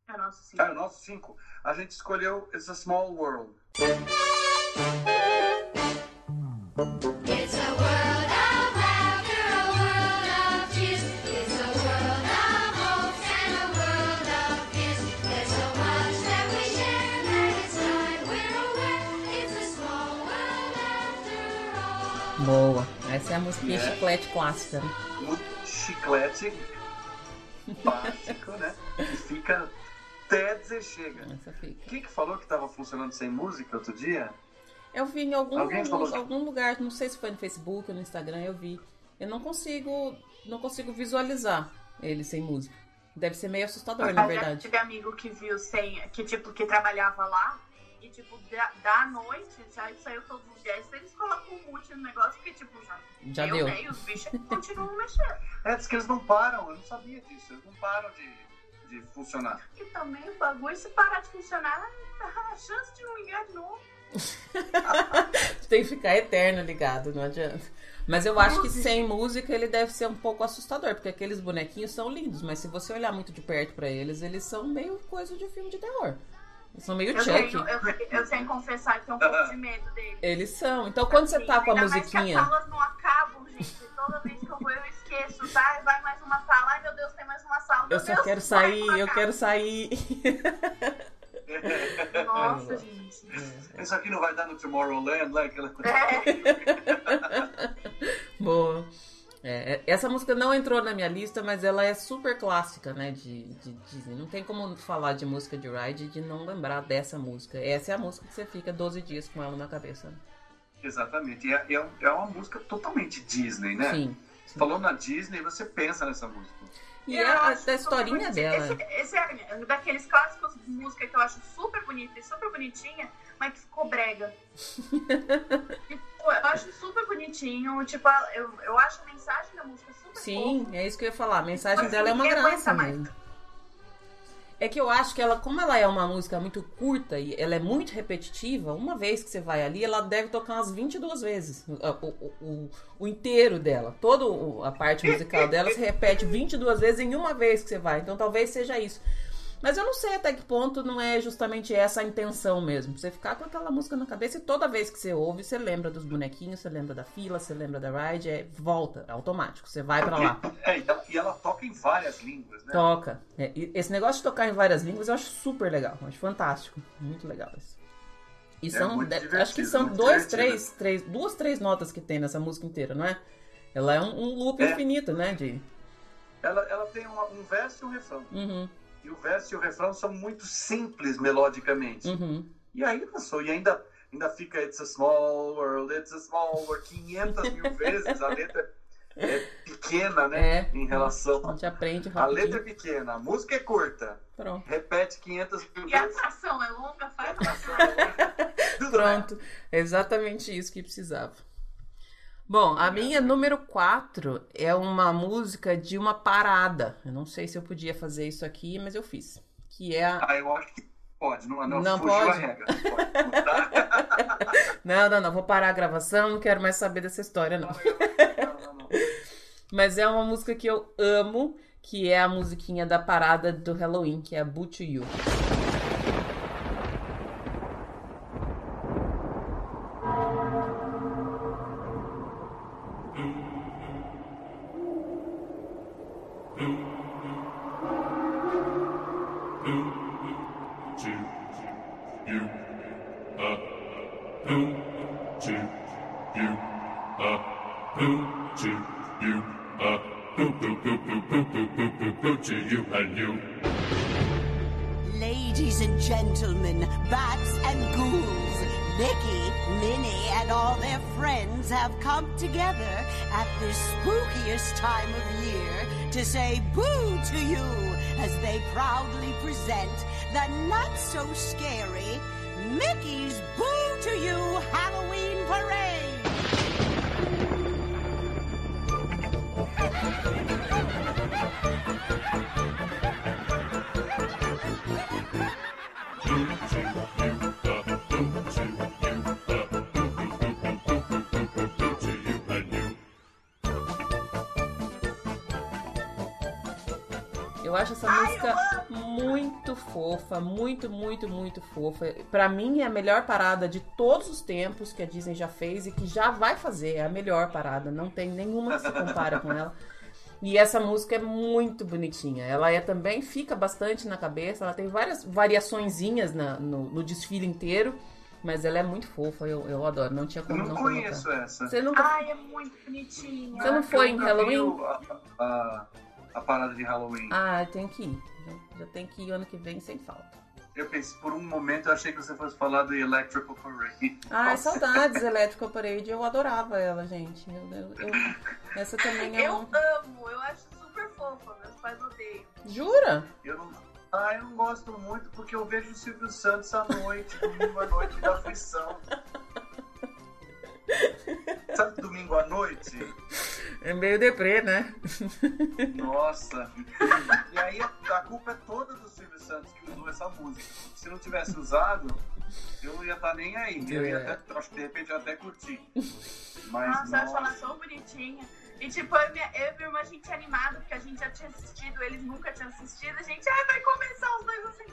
[SPEAKER 4] É nosso sim.
[SPEAKER 2] Ah, o nosso 5. A gente escolheu It's a Small World.
[SPEAKER 1] Boa. Essa é a musiquinha
[SPEAKER 2] É.
[SPEAKER 1] chiclete clássica?
[SPEAKER 2] Muito chiclete básico, né? E fica até dizer chega.
[SPEAKER 1] Essa fica.
[SPEAKER 2] Quem que falou que estava funcionando sem música outro dia?
[SPEAKER 1] Eu vi em algum, algum,
[SPEAKER 2] que-
[SPEAKER 1] algum lugar, não sei se foi no Facebook ou no Instagram, eu vi. Eu não consigo, não consigo visualizar ele sem música. Deve ser meio assustador, na
[SPEAKER 4] Mas
[SPEAKER 1] verdade.
[SPEAKER 4] tive amigo que viu sem. que tipo, que trabalhava lá. E tipo, da, da noite, já saiu todos os dias. Eles colocam um mute no negócio, porque tipo, já,
[SPEAKER 1] Já
[SPEAKER 4] deu,
[SPEAKER 1] deu.
[SPEAKER 4] né? E os bichos continuam mexendo.
[SPEAKER 2] É, diz que eles não param, eu não sabia disso, eles não param de, de funcionar.
[SPEAKER 4] E também o bagulho, se parar de funcionar, a chance de não ligar de novo.
[SPEAKER 1] Tem que ficar eterno ligado, não adianta. Mas eu acho que sem música ele deve ser um pouco assustador, porque aqueles bonequinhos são lindos, mas se você olhar muito de perto pra eles, eles são meio coisa de filme de terror. Eles são meio
[SPEAKER 4] Eu
[SPEAKER 1] Chuck.
[SPEAKER 4] tenho, eu, eu tenho que confessar que tenho um pouco de medo dele.
[SPEAKER 1] Eles são. Então quando você tá com a
[SPEAKER 4] Ainda mais que
[SPEAKER 1] musiquinha.
[SPEAKER 4] as salas não acabam, gente. Toda vez que eu vou, eu esqueço, tá? Vai mais uma sala. Ai, meu Deus, tem mais uma sala. Meu
[SPEAKER 1] Eu só
[SPEAKER 4] Deus,
[SPEAKER 1] quero sair, eu
[SPEAKER 4] acaba.
[SPEAKER 1] quero sair.
[SPEAKER 4] Nossa, gente.
[SPEAKER 2] Isso aqui não vai dar no Tomorrowland, né? Aquela...
[SPEAKER 4] É.
[SPEAKER 1] Boa. É, é- essa música não entrou na minha lista, mas ela é super clássica, né? De, de Disney. Não tem como falar de música de ride e de não lembrar dessa música. Essa é a música que você fica 12 dias com ela na cabeça.
[SPEAKER 2] Exatamente, e é, é é uma música totalmente Disney, né?
[SPEAKER 1] Sim.
[SPEAKER 2] Falando na Disney, você pensa nessa música.
[SPEAKER 1] E
[SPEAKER 4] Eu
[SPEAKER 1] é a, da
[SPEAKER 4] super
[SPEAKER 1] historinha dela.
[SPEAKER 4] Esse, esse é daqueles clássicos de música que eu acho super bonita e super bonitinha, mas que ficou brega. Tipo, eu acho super bonitinho. Tipo, eu, eu acho a mensagem da música super
[SPEAKER 1] Sim,
[SPEAKER 4] fofa.
[SPEAKER 1] é isso que eu ia falar. A mensagem
[SPEAKER 4] Mas
[SPEAKER 1] dela é uma graça
[SPEAKER 4] mais.
[SPEAKER 1] mesmo. É que eu acho que ela, como ela é uma música muito curta e ela é muito repetitiva, uma vez que você vai ali, ela deve tocar umas 22 vezes. O, o, o, inteiro dela. Toda a parte musical dela se repete 22 vezes em uma vez que você vai. Então talvez seja isso. Mas eu não sei até que ponto não é justamente essa a intenção mesmo. Você ficar com aquela música na cabeça e toda vez que você ouve, você lembra dos bonequinhos, você lembra da fila, você lembra da ride, é volta, é automático. Você vai pra lá.
[SPEAKER 2] É, e ela, e ela toca em várias línguas, né?
[SPEAKER 1] Toca. É, esse negócio de tocar em várias línguas eu acho super legal. Acho fantástico. Muito legal isso. E
[SPEAKER 2] É
[SPEAKER 1] são, acho que são dois, três, três, duas, três notas que tem nessa música inteira, não é? Ela é um, um loop
[SPEAKER 2] É.
[SPEAKER 1] infinito, né, de.
[SPEAKER 2] Ela, ela tem uma- um verso e um refrão.
[SPEAKER 1] Uhum,
[SPEAKER 2] E o verso e o refrão são muito simples melodicamente.
[SPEAKER 1] uhum.
[SPEAKER 2] E aí lançou. E ainda, ainda fica It's a Small World, It's a Small World 500 mil vezes. A letra é pequena, né?
[SPEAKER 1] É.
[SPEAKER 2] Em relação.
[SPEAKER 1] A gente aprende
[SPEAKER 2] A letra é
[SPEAKER 1] rapidinho.
[SPEAKER 2] pequena, a música é curta.
[SPEAKER 1] Pronto.
[SPEAKER 2] Repete 500 mil
[SPEAKER 4] E a
[SPEAKER 2] vezes.
[SPEAKER 4] atração é longa, faz atração.
[SPEAKER 2] Tudo
[SPEAKER 1] Pronto. É exatamente isso que precisava. Bom, a minha número 4 é uma música de uma parada. Eu não sei se eu podia fazer isso aqui, mas eu fiz. Que é a.
[SPEAKER 2] Ah, eu acho que pode. Não, não,
[SPEAKER 1] Não
[SPEAKER 2] fugiu
[SPEAKER 1] pode?
[SPEAKER 2] a regra. Não pode.
[SPEAKER 1] Não, não, não, vou parar a gravação, não quero mais saber dessa história, não.
[SPEAKER 2] Não, não, não.
[SPEAKER 1] Mas é uma música que eu amo, que é a musiquinha da parada do Halloween, que é a Boo to You.
[SPEAKER 10] Say boo to you as they proudly present the not so scary Mickey's Boo
[SPEAKER 1] acho essa música muito fofa, muito, muito, muito fofa. Pra mim é a melhor parada de todos os tempos que a Disney já fez e que já vai fazer. É a melhor parada, não tem nenhuma que se compara com ela. E essa música é muito bonitinha. Ela é também fica bastante na cabeça. Ela tem várias variaçõezinhas na- no, no desfile inteiro, mas ela é muito fofa. Eu, eu adoro. Não tinha
[SPEAKER 2] Eu
[SPEAKER 1] como
[SPEAKER 2] não
[SPEAKER 1] não
[SPEAKER 2] conheço
[SPEAKER 1] colocar.
[SPEAKER 2] essa.
[SPEAKER 1] Você nunca
[SPEAKER 4] Ai, é muito bonitinha.
[SPEAKER 1] Você não foi
[SPEAKER 2] Eu
[SPEAKER 1] em Halloween?
[SPEAKER 2] A, a- a parada de Halloween.
[SPEAKER 1] Ah, tem que ir. Já, já tem que ir ano que vem sem falta.
[SPEAKER 2] Eu pensei, por um momento eu achei que você fosse falar do Electrical Parade.
[SPEAKER 1] Ai, saudades Electrical Parade. Eu adorava ela, gente. Eu, eu- eu- essa também é
[SPEAKER 4] Eu
[SPEAKER 1] um...
[SPEAKER 4] amo, eu acho super fofa, meus pais odeiam.
[SPEAKER 1] Jura?
[SPEAKER 2] Eu não, ah, eu não gosto muito porque eu vejo o Silvio Santos à noite, domingo à noite da aflição. Sabe domingo à noite?
[SPEAKER 1] É meio deprê, né?
[SPEAKER 2] Nossa. E aí a, culpa é toda do Silvio Santos que usou essa música. Se não tivesse usado, eu não ia estar nem aí. Eu ia
[SPEAKER 1] É.
[SPEAKER 2] até, acho que de repente eu até curtir. Mas
[SPEAKER 4] Nossa, eu acho
[SPEAKER 2] nossa.
[SPEAKER 4] ela tão bonitinha. E tipo, eu e minha, eu e minha irmã, a gente é animado, porque a gente já tinha assistido, eles nunca tinham assistido. A gente, ai, vai começar os dois assim.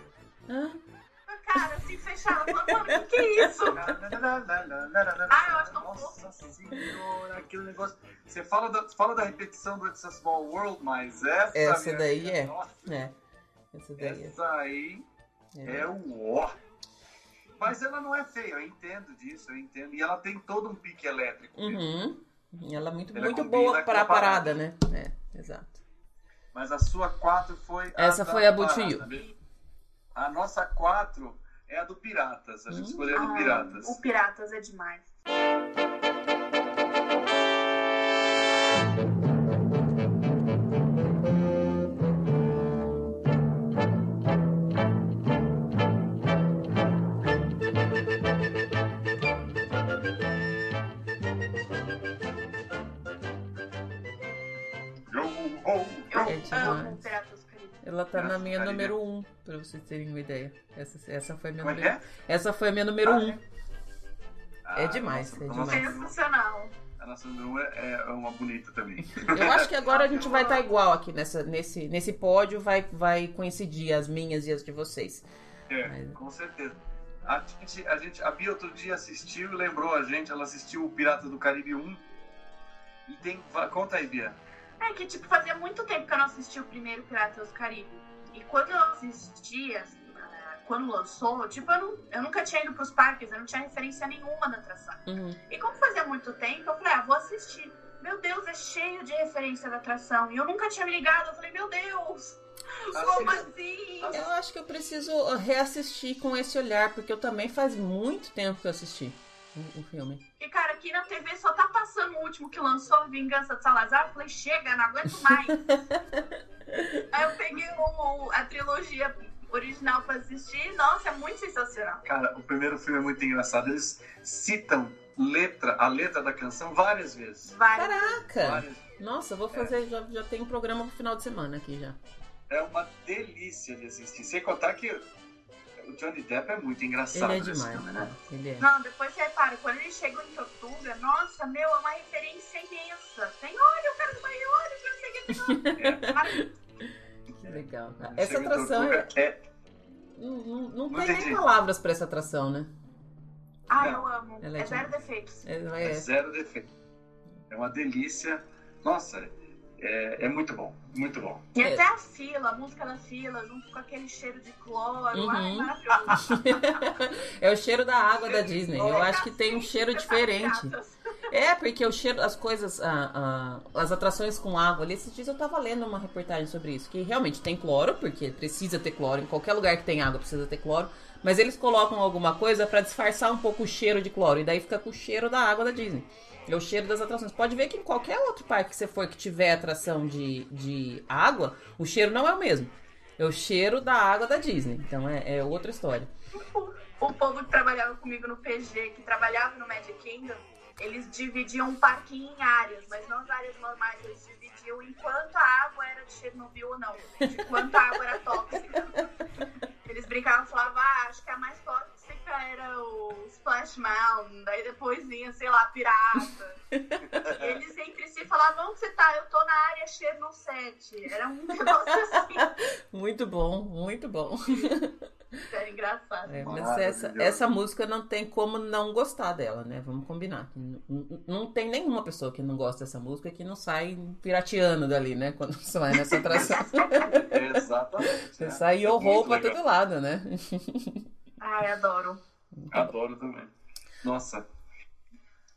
[SPEAKER 4] Cara, assim, fechado. Mano, o que é isso? Ah, eu acho tão
[SPEAKER 2] Nossa senhora, aquele negócio. Você fala da, fala da repetição do It's a Small World, mas essa.
[SPEAKER 1] Essa
[SPEAKER 2] minha
[SPEAKER 1] daí é.
[SPEAKER 2] Nossa,
[SPEAKER 1] É. Essa daí é.
[SPEAKER 2] essa aí
[SPEAKER 1] É.
[SPEAKER 2] é o ó. Mas ela não é feia, eu entendo disso, eu entendo. E ela tem todo um pique elétrico.
[SPEAKER 1] Uhum. Ela é muito,
[SPEAKER 2] Ela
[SPEAKER 1] muito boa pra
[SPEAKER 2] a parada.
[SPEAKER 1] parada, né? É, exato.
[SPEAKER 2] Mas a sua 4 foi.
[SPEAKER 1] Essa
[SPEAKER 2] da
[SPEAKER 1] foi a
[SPEAKER 2] né? A nossa 4 é a do Piratas. A gente
[SPEAKER 1] Hum.
[SPEAKER 2] escolheu a do
[SPEAKER 4] Ah,
[SPEAKER 2] Piratas.
[SPEAKER 4] O Piratas é demais.
[SPEAKER 1] Ela tá na
[SPEAKER 2] Piratas
[SPEAKER 1] minha
[SPEAKER 2] Caribe.
[SPEAKER 1] número 1, um, pra vocês terem uma ideia. Essa, essa foi a minha
[SPEAKER 2] Como é
[SPEAKER 1] número
[SPEAKER 2] é?
[SPEAKER 1] Essa foi a minha número 1.
[SPEAKER 2] Ah,
[SPEAKER 1] Um.
[SPEAKER 2] Ah,
[SPEAKER 1] É demais,
[SPEAKER 2] nossa,
[SPEAKER 1] é
[SPEAKER 2] a nossa-
[SPEAKER 1] demais.
[SPEAKER 4] Sensacional.
[SPEAKER 2] A nossa número 1 é, uma bonita também.
[SPEAKER 1] Eu acho que agora a gente vai estar igual aqui nessa, nesse, nesse pódio, vai, vai coincidir as minhas e as de vocês.
[SPEAKER 2] É,
[SPEAKER 1] Mas-
[SPEAKER 2] com certeza. A gente, a gente, a Bia outro dia assistiu e lembrou a gente, ela assistiu o Pirata do Caribe 1. E tem. Conta aí, Bia.
[SPEAKER 4] É que, tipo, fazia muito tempo que eu não assisti o primeiro Piratas do Caribe. E quando eu assistia, quando lançou, tipo, eu, não, eu nunca tinha ido pros parques, eu não tinha referência nenhuma da atração.
[SPEAKER 1] Uhum.
[SPEAKER 4] E como fazia muito tempo, eu falei, ah, vou assistir. Meu Deus, é cheio de referência da atração. E eu nunca tinha me ligado, eu falei, meu Deus, como assim?
[SPEAKER 1] Eu acho que eu preciso reassistir com esse olhar, porque eu também faz muito tempo que eu assisti o, o filme.
[SPEAKER 4] E, cara, aqui na TV só tá passando o último que lançou, Vingança de Salazar. Eu falei, chega, não aguento mais. Aí eu peguei o- a trilogia original pra assistir. Nossa, é muito sensacional.
[SPEAKER 2] Cara, o primeiro filme é muito engraçado. Eles citam letra, a letra da canção várias vezes.
[SPEAKER 4] Várias.
[SPEAKER 1] Caraca!
[SPEAKER 2] Várias.
[SPEAKER 1] Nossa, eu vou fazer, já, já tem um programa pro final de semana aqui já.
[SPEAKER 2] É uma delícia de assistir. Sem contar que o Johnny Depp é muito engraçado
[SPEAKER 1] Ele é
[SPEAKER 2] nesse
[SPEAKER 1] demais.
[SPEAKER 2] filme, né?
[SPEAKER 1] Ele é.
[SPEAKER 4] Não, depois você repara, quando ele chegou em Tortuga, nossa, meu, é uma referência imensa. Tem, olha, o cara do banho, olha, que não sei o. Que
[SPEAKER 1] legal. Essa atração é-
[SPEAKER 2] é,
[SPEAKER 1] não, não, não tem nem
[SPEAKER 2] entendi.
[SPEAKER 1] palavras pra essa atração, né?
[SPEAKER 4] Ah,
[SPEAKER 2] Não.
[SPEAKER 4] eu amo.
[SPEAKER 1] É
[SPEAKER 4] É zero defeitos.
[SPEAKER 1] Ela
[SPEAKER 2] é
[SPEAKER 1] é.
[SPEAKER 2] zero defeito. É uma delícia. Nossa, é, é muito bom. Muito bom.
[SPEAKER 4] E
[SPEAKER 1] É.
[SPEAKER 4] até a fila, a música da fila, junto com aquele cheiro de cloro.
[SPEAKER 1] Uhum.
[SPEAKER 4] Ai, maravilhoso.
[SPEAKER 1] é o cheiro da água da Disney. Eu acho que tem um cheiro diferente.
[SPEAKER 4] Piratas.
[SPEAKER 1] É, porque o cheiro, as coisas, ah, ah, as atrações com água ali, esses dias eu tava lendo uma reportagem sobre isso, que realmente tem cloro, porque precisa ter cloro, em qualquer lugar que tem água precisa ter cloro, mas eles colocam alguma coisa pra disfarçar um pouco o cheiro de cloro, e daí fica com o cheiro da água da Disney. É o cheiro das atrações. Pode ver que em qualquer outro parque que você for que tiver atração de, de água, o cheiro não é o mesmo. É o cheiro da água da Disney. Então é, é outra história.
[SPEAKER 4] O povo que trabalhava comigo no PG, que trabalhava no Magic Kingdom, eles dividiam o parquinho em áreas, mas não as áreas normais, eles dividiam em quanto a água era de Chernobyl ou não, de quanto a água era tóxica. Eles brincavam e falavam, ah, acho que a mais tóxica era o Splash Mountain, daí depois vinha, sei lá, Pirata. E eles entre si falavam, onde você tá? Eu tô na área Cherno 7. Era um negócio assim,
[SPEAKER 1] Muito bom, muito bom.
[SPEAKER 4] era engraçado.
[SPEAKER 1] É, mas essa, essa música não tem como não gostar dela, né? Vamos combinar. N- n- Não tem nenhuma pessoa que não gosta dessa música que não sai pirateando dali, né? Quando você vai nessa atração.
[SPEAKER 2] Exatamente.
[SPEAKER 1] Você
[SPEAKER 2] é.
[SPEAKER 1] sai
[SPEAKER 2] É
[SPEAKER 1] horror pra
[SPEAKER 2] legal.
[SPEAKER 1] todo lado, né?
[SPEAKER 4] Ai, adoro.
[SPEAKER 2] Adoro também. Nossa.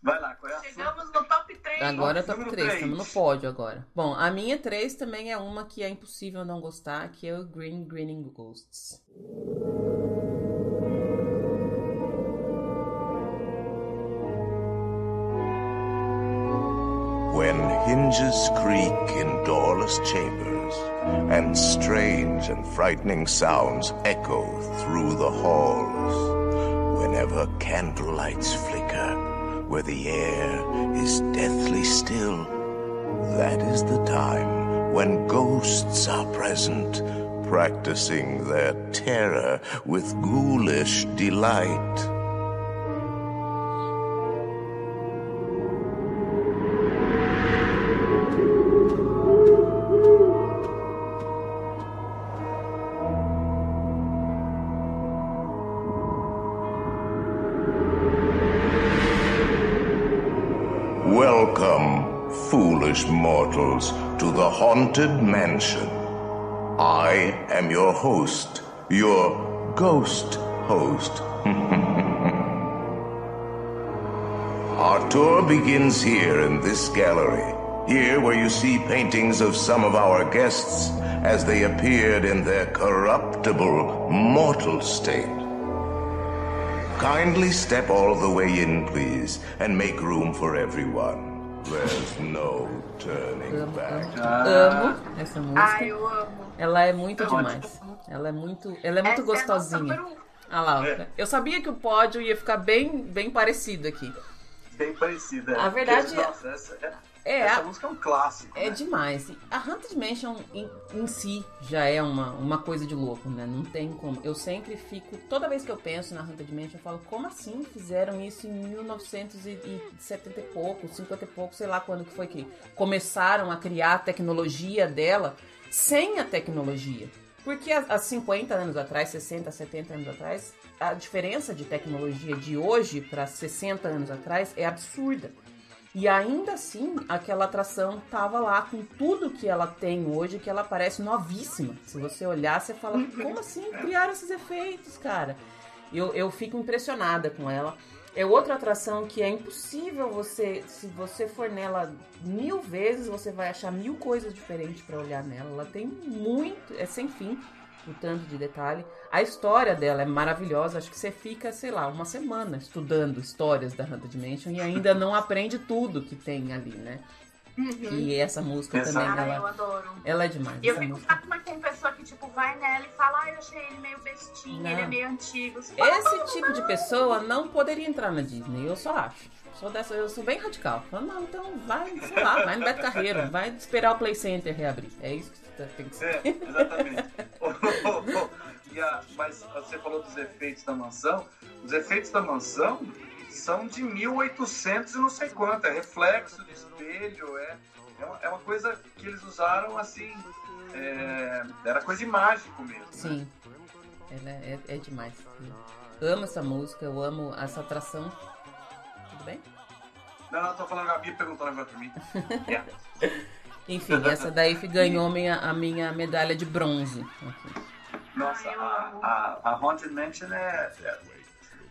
[SPEAKER 2] Vai lá, qual é a sua?
[SPEAKER 4] Chegamos no top 3.
[SPEAKER 1] Agora é top
[SPEAKER 2] Número
[SPEAKER 1] 3,
[SPEAKER 2] três.
[SPEAKER 1] estamos no pódio agora. Bom, a minha 3 também é uma que é impossível não gostar, que é o Green Grinning Ghosts.
[SPEAKER 11] When hinges creak in doorless chambers, and strange and frightening sounds echo through the halls, whenever candlelights flicker, where the air is deathly still, that is the time when ghosts are present, practicing their terror with ghoulish delight. Haunted Mansion. I am your host, your ghost host. Our tour begins here in this gallery, here where you see paintings of some of our guests as they appeared in their corruptible, mortal state. Kindly step all the way in, please, and make room for everyone. There's no turning
[SPEAKER 1] Amo,
[SPEAKER 11] back.
[SPEAKER 1] amo, amo essa música.
[SPEAKER 4] Ai, eu amo.
[SPEAKER 1] Ela é muito
[SPEAKER 2] Ótimo.
[SPEAKER 1] demais. Ela é muito, ela é muito
[SPEAKER 4] Essa é
[SPEAKER 1] gostosinha. Ah lá.
[SPEAKER 2] É.
[SPEAKER 1] eu sabia que o pódio ia ficar bem, bem parecido aqui.
[SPEAKER 2] Bem parecida.
[SPEAKER 1] A verdade
[SPEAKER 2] Porque,
[SPEAKER 1] é-
[SPEAKER 2] Nossa, essa, é- essa
[SPEAKER 1] a-
[SPEAKER 2] música é um clássico.
[SPEAKER 1] É
[SPEAKER 2] né?
[SPEAKER 1] demais. A Haunted Mansion em, em si já é uma, uma coisa de louco, né? Não tem como. Eu sempre fico, toda vez que eu penso na Haunted Mansion, eu falo, como assim fizeram isso em 1970 e pouco, 50 e pouco, sei lá quando que foi que começaram a criar a tecnologia dela sem a tecnologia. Porque há 50 anos atrás, 60, 70 anos atrás, a diferença de tecnologia de hoje para 60 anos atrás é absurda. E ainda assim, aquela atração tava lá com tudo que ela tem hoje, que ela parece novíssima. Se você olhar, você fala, como assim criaram esses efeitos, cara? Eu, eu fico impressionada com ela. É outra atração que é impossível você, se você for nela mil vezes, você vai achar mil coisas diferentes pra olhar nela. Ela tem muito, é sem fim o tanto de detalhe. A história dela é maravilhosa. Acho que você fica, sei lá, uma semana estudando histórias da Haunted Mansion e ainda não aprende tudo que tem ali, né? E essa música
[SPEAKER 2] Exato.
[SPEAKER 1] também,
[SPEAKER 4] eu
[SPEAKER 1] ela,
[SPEAKER 4] adoro.
[SPEAKER 1] ela é demais.
[SPEAKER 4] E eu fico
[SPEAKER 1] música.
[SPEAKER 4] com tem pessoa que, tipo, vai nela e fala, ai, eu achei ele meio bestinho,
[SPEAKER 1] Não.
[SPEAKER 4] ele é meio antigo. Fala,
[SPEAKER 1] Esse
[SPEAKER 4] "Não,
[SPEAKER 1] tipo de
[SPEAKER 4] não."
[SPEAKER 1] pessoa não poderia entrar na Disney, eu só acho. Sou dessa, eu sou bem radical. Falo, não, então vai, sei lá, vai no Beto Carreiro, vai esperar o Play Center reabrir. É isso que você tem que ser.
[SPEAKER 2] É, exatamente. E a- mas você falou dos efeitos da mansão. Os efeitos da mansão são de 1800 e não sei quanto. É reflexo de espelho. É, é, uma, é uma coisa que eles usaram assim. é, era coisa de mágico mesmo. né?
[SPEAKER 1] Sim. Ela é, é demais. Eu amo essa música, eu amo essa atração. Tudo bem?
[SPEAKER 2] Não, não, tô falando, a Gabi perguntou um negócio pra mim. Yeah.
[SPEAKER 1] Enfim, essa daí ganhou minha, a minha medalha de bronze. aqui.
[SPEAKER 2] Nossa, a, a, a Haunted Mansion é, é-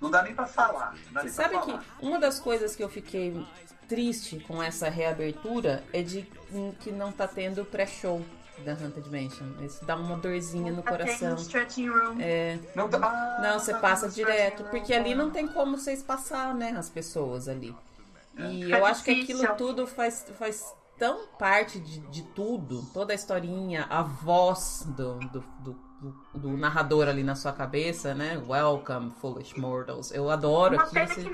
[SPEAKER 2] Não dá nem pra falar. Não
[SPEAKER 1] Você sabe
[SPEAKER 2] pra
[SPEAKER 1] que
[SPEAKER 2] falar.
[SPEAKER 1] uma das coisas que eu fiquei triste com essa reabertura é de hum, que não tá tendo pré-show da Haunted Mansion. Isso dá uma dorzinha no
[SPEAKER 4] Tá
[SPEAKER 1] coração.
[SPEAKER 4] stretching room.
[SPEAKER 1] É.
[SPEAKER 2] Não, tá- ah,
[SPEAKER 1] Não, você
[SPEAKER 2] tá
[SPEAKER 1] passa direto, porque ali não tem como vocês passar, né, as pessoas ali. E
[SPEAKER 4] Fica
[SPEAKER 1] eu acho que aquilo tudo faz, faz tão parte de, de tudo, toda a historinha, a voz do, do, do, do- do narrador ali na sua cabeça, né? Welcome, foolish mortals. Eu adoro
[SPEAKER 4] Uma pena
[SPEAKER 1] assim.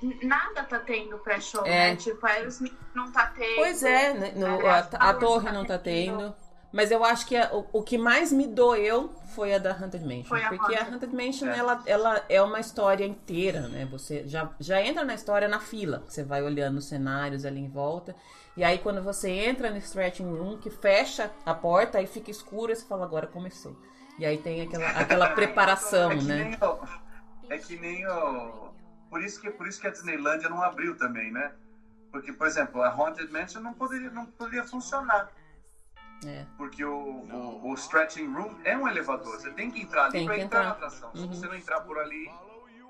[SPEAKER 4] que nada tá tendo pré-show,
[SPEAKER 1] É.
[SPEAKER 4] né? Tipo, Aerosmith não tá tendo.
[SPEAKER 1] Pois é, né, no- a,
[SPEAKER 4] Aliás,
[SPEAKER 1] a
[SPEAKER 4] Powers
[SPEAKER 1] torre não tá tendo. Mas eu acho que a- o, o que mais me doeu foi a da Haunted Mansion.
[SPEAKER 4] A
[SPEAKER 1] porque a
[SPEAKER 4] Haunted.
[SPEAKER 1] Haunted Mansion,
[SPEAKER 2] É.
[SPEAKER 1] ela, ela é uma história inteira, né? Você já, já entra na história na fila. Você vai olhando os cenários ali em volta. E aí, quando você entra no stretching room, que fecha a porta, aí fica escuro, e você fala, agora começou. E aí tem aquela, aquela preparação,
[SPEAKER 2] é que
[SPEAKER 1] né?
[SPEAKER 2] Nem o, é que nem o. Por isso que, por isso que a Disneylândia não abriu também, né? Porque, por exemplo, a Haunted Mansion não poderia, não poderia funcionar.
[SPEAKER 1] É.
[SPEAKER 2] Porque o, o, o stretching room é um elevador. Você tem que entrar ali
[SPEAKER 1] que
[SPEAKER 2] entrar, na atração.
[SPEAKER 1] Uhum.
[SPEAKER 2] Se você não entrar por ali,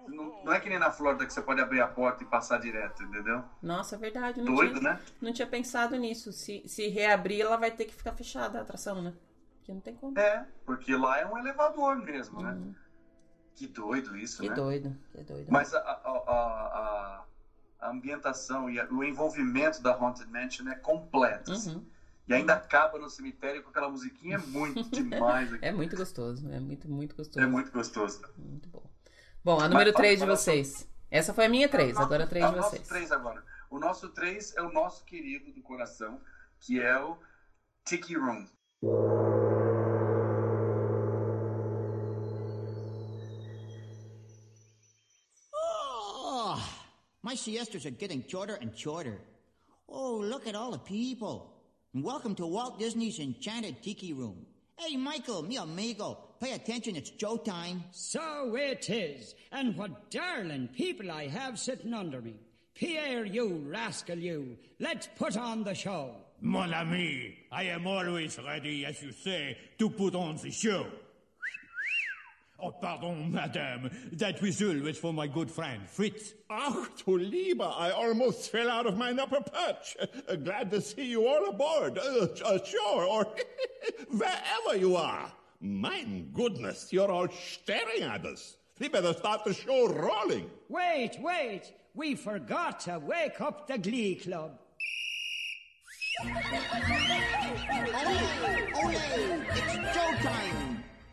[SPEAKER 2] não, não é que nem na Flórida que você pode abrir a porta e passar direto, entendeu?
[SPEAKER 1] Nossa, é verdade. Não
[SPEAKER 2] Doido,
[SPEAKER 1] tinha,
[SPEAKER 2] né?
[SPEAKER 1] Não tinha pensado nisso. Se, se reabrir, ela vai ter que ficar fechada a atração, né? Porque não tem como.
[SPEAKER 2] É, porque lá é um elevador mesmo, né?
[SPEAKER 1] Uhum.
[SPEAKER 2] Que doido isso,
[SPEAKER 1] Que
[SPEAKER 2] né?
[SPEAKER 1] doido, que doido.
[SPEAKER 2] Mas a, a, a, a- ambientação e o envolvimento da Haunted Mansion é completo. assim.
[SPEAKER 1] Uhum.
[SPEAKER 2] E ainda acaba no cemitério com aquela musiquinha é muito demais.
[SPEAKER 1] É muito gostoso, é muito, muito gostoso.
[SPEAKER 2] É muito gostoso.
[SPEAKER 1] Muito bom. Bom, a número
[SPEAKER 2] Mas
[SPEAKER 1] 3 de vocês. Essa foi a minha 3, agora a 3
[SPEAKER 2] é
[SPEAKER 1] de
[SPEAKER 2] o nosso
[SPEAKER 1] vocês.
[SPEAKER 2] 3 agora. O nosso 3 é o nosso querido do coração, que é o Tiki Room.
[SPEAKER 12] My siestas are getting shorter and shorter. Oh, look at all the people. And welcome to Walt Disney's Enchanted Tiki Room. Hey, Michael, mi amigo, pay attention, it's showtime.
[SPEAKER 13] So it is. And what darling people I have sitting under me. Pierre, you rascal, you. Let's put on the show.
[SPEAKER 14] Mon ami, I am always ready, as you say, to put on the show. Oh, pardon, madame. That whistle was for my good friend, Fritz.
[SPEAKER 15] Ach, du Lieber, I almost fell out of my upper perch. Uh, glad to see you all aboard, uh, uh, sure, or wherever you are. Mein goodness, you're all staring at us. We better start the show rolling.
[SPEAKER 13] Wait, wait. We forgot to wake up the Glee Club.
[SPEAKER 12] Ole, ole, it's showtime.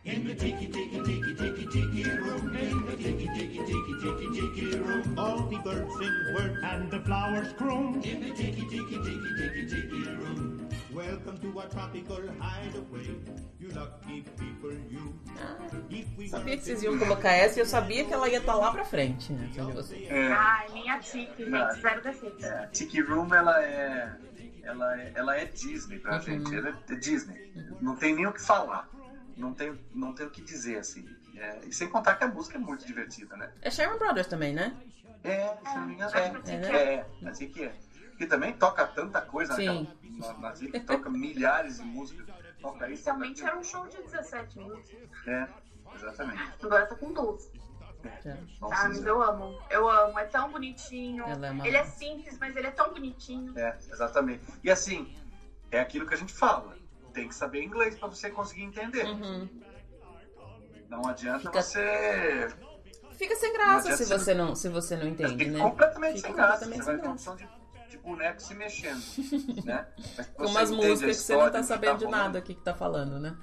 [SPEAKER 14] In the tiki tiki tiki tiki tiki room, in the tiki tiki tiki tiki tiki room, all the birds sing word and the flowers croon. In the tiki tiki tiki tiki tiki room, welcome to our tropical hideaway. You lucky people, you.
[SPEAKER 1] Sabia que vocês iam colocar essa e eu sabia que ela ia estar lá pra frente, né?
[SPEAKER 2] É.
[SPEAKER 4] Ai, minha Tiki, gente, zero defeitos.
[SPEAKER 2] É, a Tiki Room, ela é, ela é, ela é Disney pra
[SPEAKER 1] Uhum.
[SPEAKER 2] gente. Ela é Disney. Não tem nem o que falar. Não tem, não tem o que dizer, assim. É, e sem contar que a música é muito divertida, né?
[SPEAKER 1] É Sherman Brothers também, né?
[SPEAKER 2] É, se não me engano,
[SPEAKER 4] É,
[SPEAKER 2] é.
[SPEAKER 1] é, né?
[SPEAKER 2] É, é, assim que é. E também toca tanta coisa
[SPEAKER 1] Sim.
[SPEAKER 2] naquela, na, na toca milhares de músicas. Toca isso,
[SPEAKER 4] Inicialmente era um show de 17 minutos.
[SPEAKER 2] É, exatamente.
[SPEAKER 4] Agora tá com 12.
[SPEAKER 2] Nossa,
[SPEAKER 4] Ah, mas eu amo. Eu amo. É tão bonitinho.
[SPEAKER 2] É
[SPEAKER 4] Ele é simples, mas ele é tão bonitinho.
[SPEAKER 2] É, exatamente. E assim, é aquilo que a gente fala. Tem que saber inglês pra você conseguir entender. Não adianta
[SPEAKER 1] Fica-
[SPEAKER 2] você.
[SPEAKER 1] Fica sem graça se
[SPEAKER 2] você-
[SPEAKER 1] você não, se você não entende,
[SPEAKER 2] Fica
[SPEAKER 1] né?
[SPEAKER 2] completamente
[SPEAKER 1] Fica
[SPEAKER 2] sem graça.
[SPEAKER 1] completamente
[SPEAKER 2] Você vai
[SPEAKER 1] sem
[SPEAKER 2] ter um
[SPEAKER 1] graça.
[SPEAKER 2] de, de boneco se mexendo. né?
[SPEAKER 1] Com umas músicas que você não tá
[SPEAKER 2] que
[SPEAKER 1] sabendo de nada o que, tá falando, né?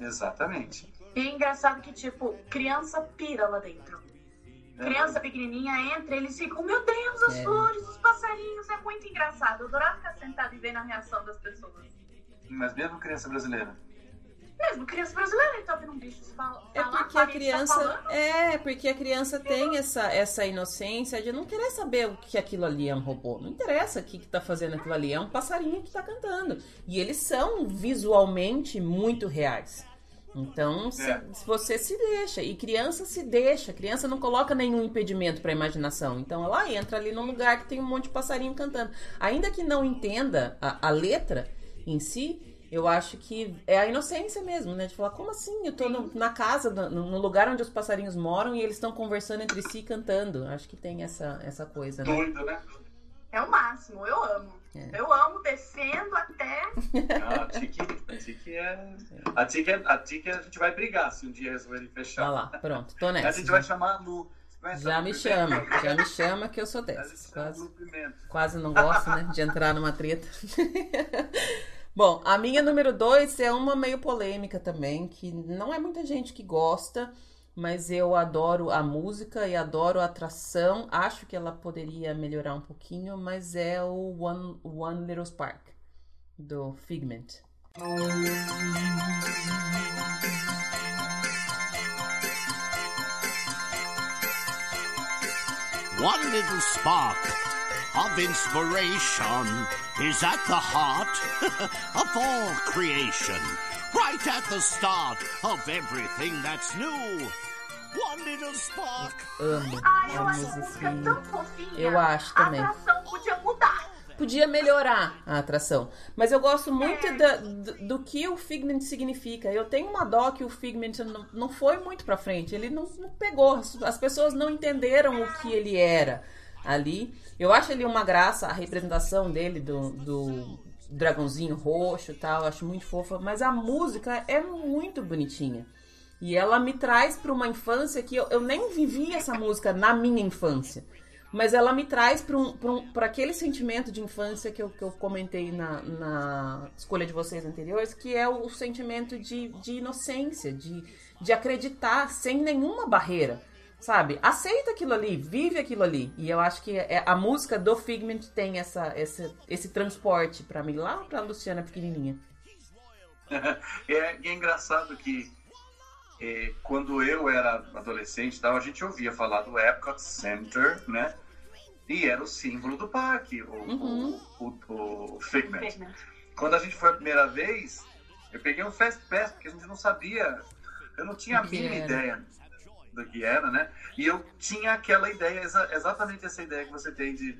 [SPEAKER 2] Exatamente.
[SPEAKER 4] E é engraçado que, tipo, criança pira lá dentro.
[SPEAKER 2] É.
[SPEAKER 4] Criança pequenininha entra, eles ficam, meu Deus, as
[SPEAKER 1] É.
[SPEAKER 4] flores, os passarinhos, é muito engraçado. Eu adorava ficar sentada e ver a reação das pessoas.
[SPEAKER 2] Mas mesmo criança brasileira.
[SPEAKER 4] Mesmo criança brasileira, ele tá vendo um bicho falar.
[SPEAKER 1] É porque a criança. É, porque a criança tem essa, essa inocência de não querer saber o que aquilo ali é um robô. Não interessa o que, que tá fazendo aquilo ali. É um passarinho que tá cantando. E eles são visualmente muito reais. Então, se,
[SPEAKER 2] É.
[SPEAKER 1] se você se deixa, e criança se deixa, criança não coloca nenhum impedimento pra imaginação. Então ela entra ali num lugar que tem um monte de passarinho cantando. Ainda que não entenda a, a letra em si, Eu acho que é a inocência mesmo, né? De falar, como assim? Eu tô no- na casa, no, no lugar onde os passarinhos moram e eles estão conversando entre si e cantando. Acho que tem essa, essa coisa, né?
[SPEAKER 2] Doido, né?
[SPEAKER 4] É o máximo, eu amo.
[SPEAKER 1] É.
[SPEAKER 4] Eu amo, defendo até.
[SPEAKER 2] Ah, a Tiki, a Tiki é. A Tiki, é- a Tiki a gente vai brigar se um dia resolverem fechar.
[SPEAKER 1] Olha lá, pronto, tô
[SPEAKER 2] A
[SPEAKER 1] nessa.
[SPEAKER 2] gente vai chamar a Lu. A
[SPEAKER 1] Já me chama, já me chama que eu sou dessas.
[SPEAKER 2] Lu
[SPEAKER 1] Quase, quase não gosto, né? De entrar numa treta. Bom, a minha número dois é uma meio polêmica também, que não é muita gente que gosta, mas eu adoro a música e adoro a atração. Acho que ela poderia melhorar um pouquinho, mas é o One, One Little Spark, do Figment.
[SPEAKER 16] One little spark of inspiration is at the heart of all creation, right at the start of everything that's new. One little spark.
[SPEAKER 1] Amo
[SPEAKER 4] Ai, eu
[SPEAKER 1] a
[SPEAKER 4] acho a música
[SPEAKER 1] musiquinha.
[SPEAKER 4] tão fofinha.
[SPEAKER 1] Eu acho também.
[SPEAKER 4] A atração podia mudar.
[SPEAKER 1] Podia melhorar a atração. Mas eu gosto muito da- do, do que o Figment significa. Eu tenho uma dó que o Figment não, não foi muito pra frente. Ele não, não pegou. As pessoas não entenderam o que ele era ali. Eu acho ele uma graça, a representação dele do, do dragãozinho roxo e tal. Acho muito fofa. Mas a música é muito bonitinha. E ela me traz para uma infância que eu, eu nem vivi essa música na minha infância. Mas ela me traz para um, um, aquele sentimento de infância que eu, que eu comentei na, na escolha de vocês anteriores, que é o, sentimento de, de inocência, de, de acreditar sem nenhuma barreira. Sabe? Aceita aquilo ali, vive aquilo ali. E eu acho que é- a música do Figment tem essa, essa, esse transporte para mim, lá pra Luciana pequenininha.
[SPEAKER 2] é, e é engraçado que é, quando eu era adolescente, e tal, a gente ouvia falar do Epcot Center, né? E era o símbolo do parque, o,
[SPEAKER 1] Uhum.
[SPEAKER 2] o, o, o Figment. Quando a gente foi a primeira vez, eu peguei um Fast Pass, porque a gente não sabia, eu não tinha a mínima ideia do que era, né? E eu tinha aquela ideia, exa- exatamente essa ideia que você tem de,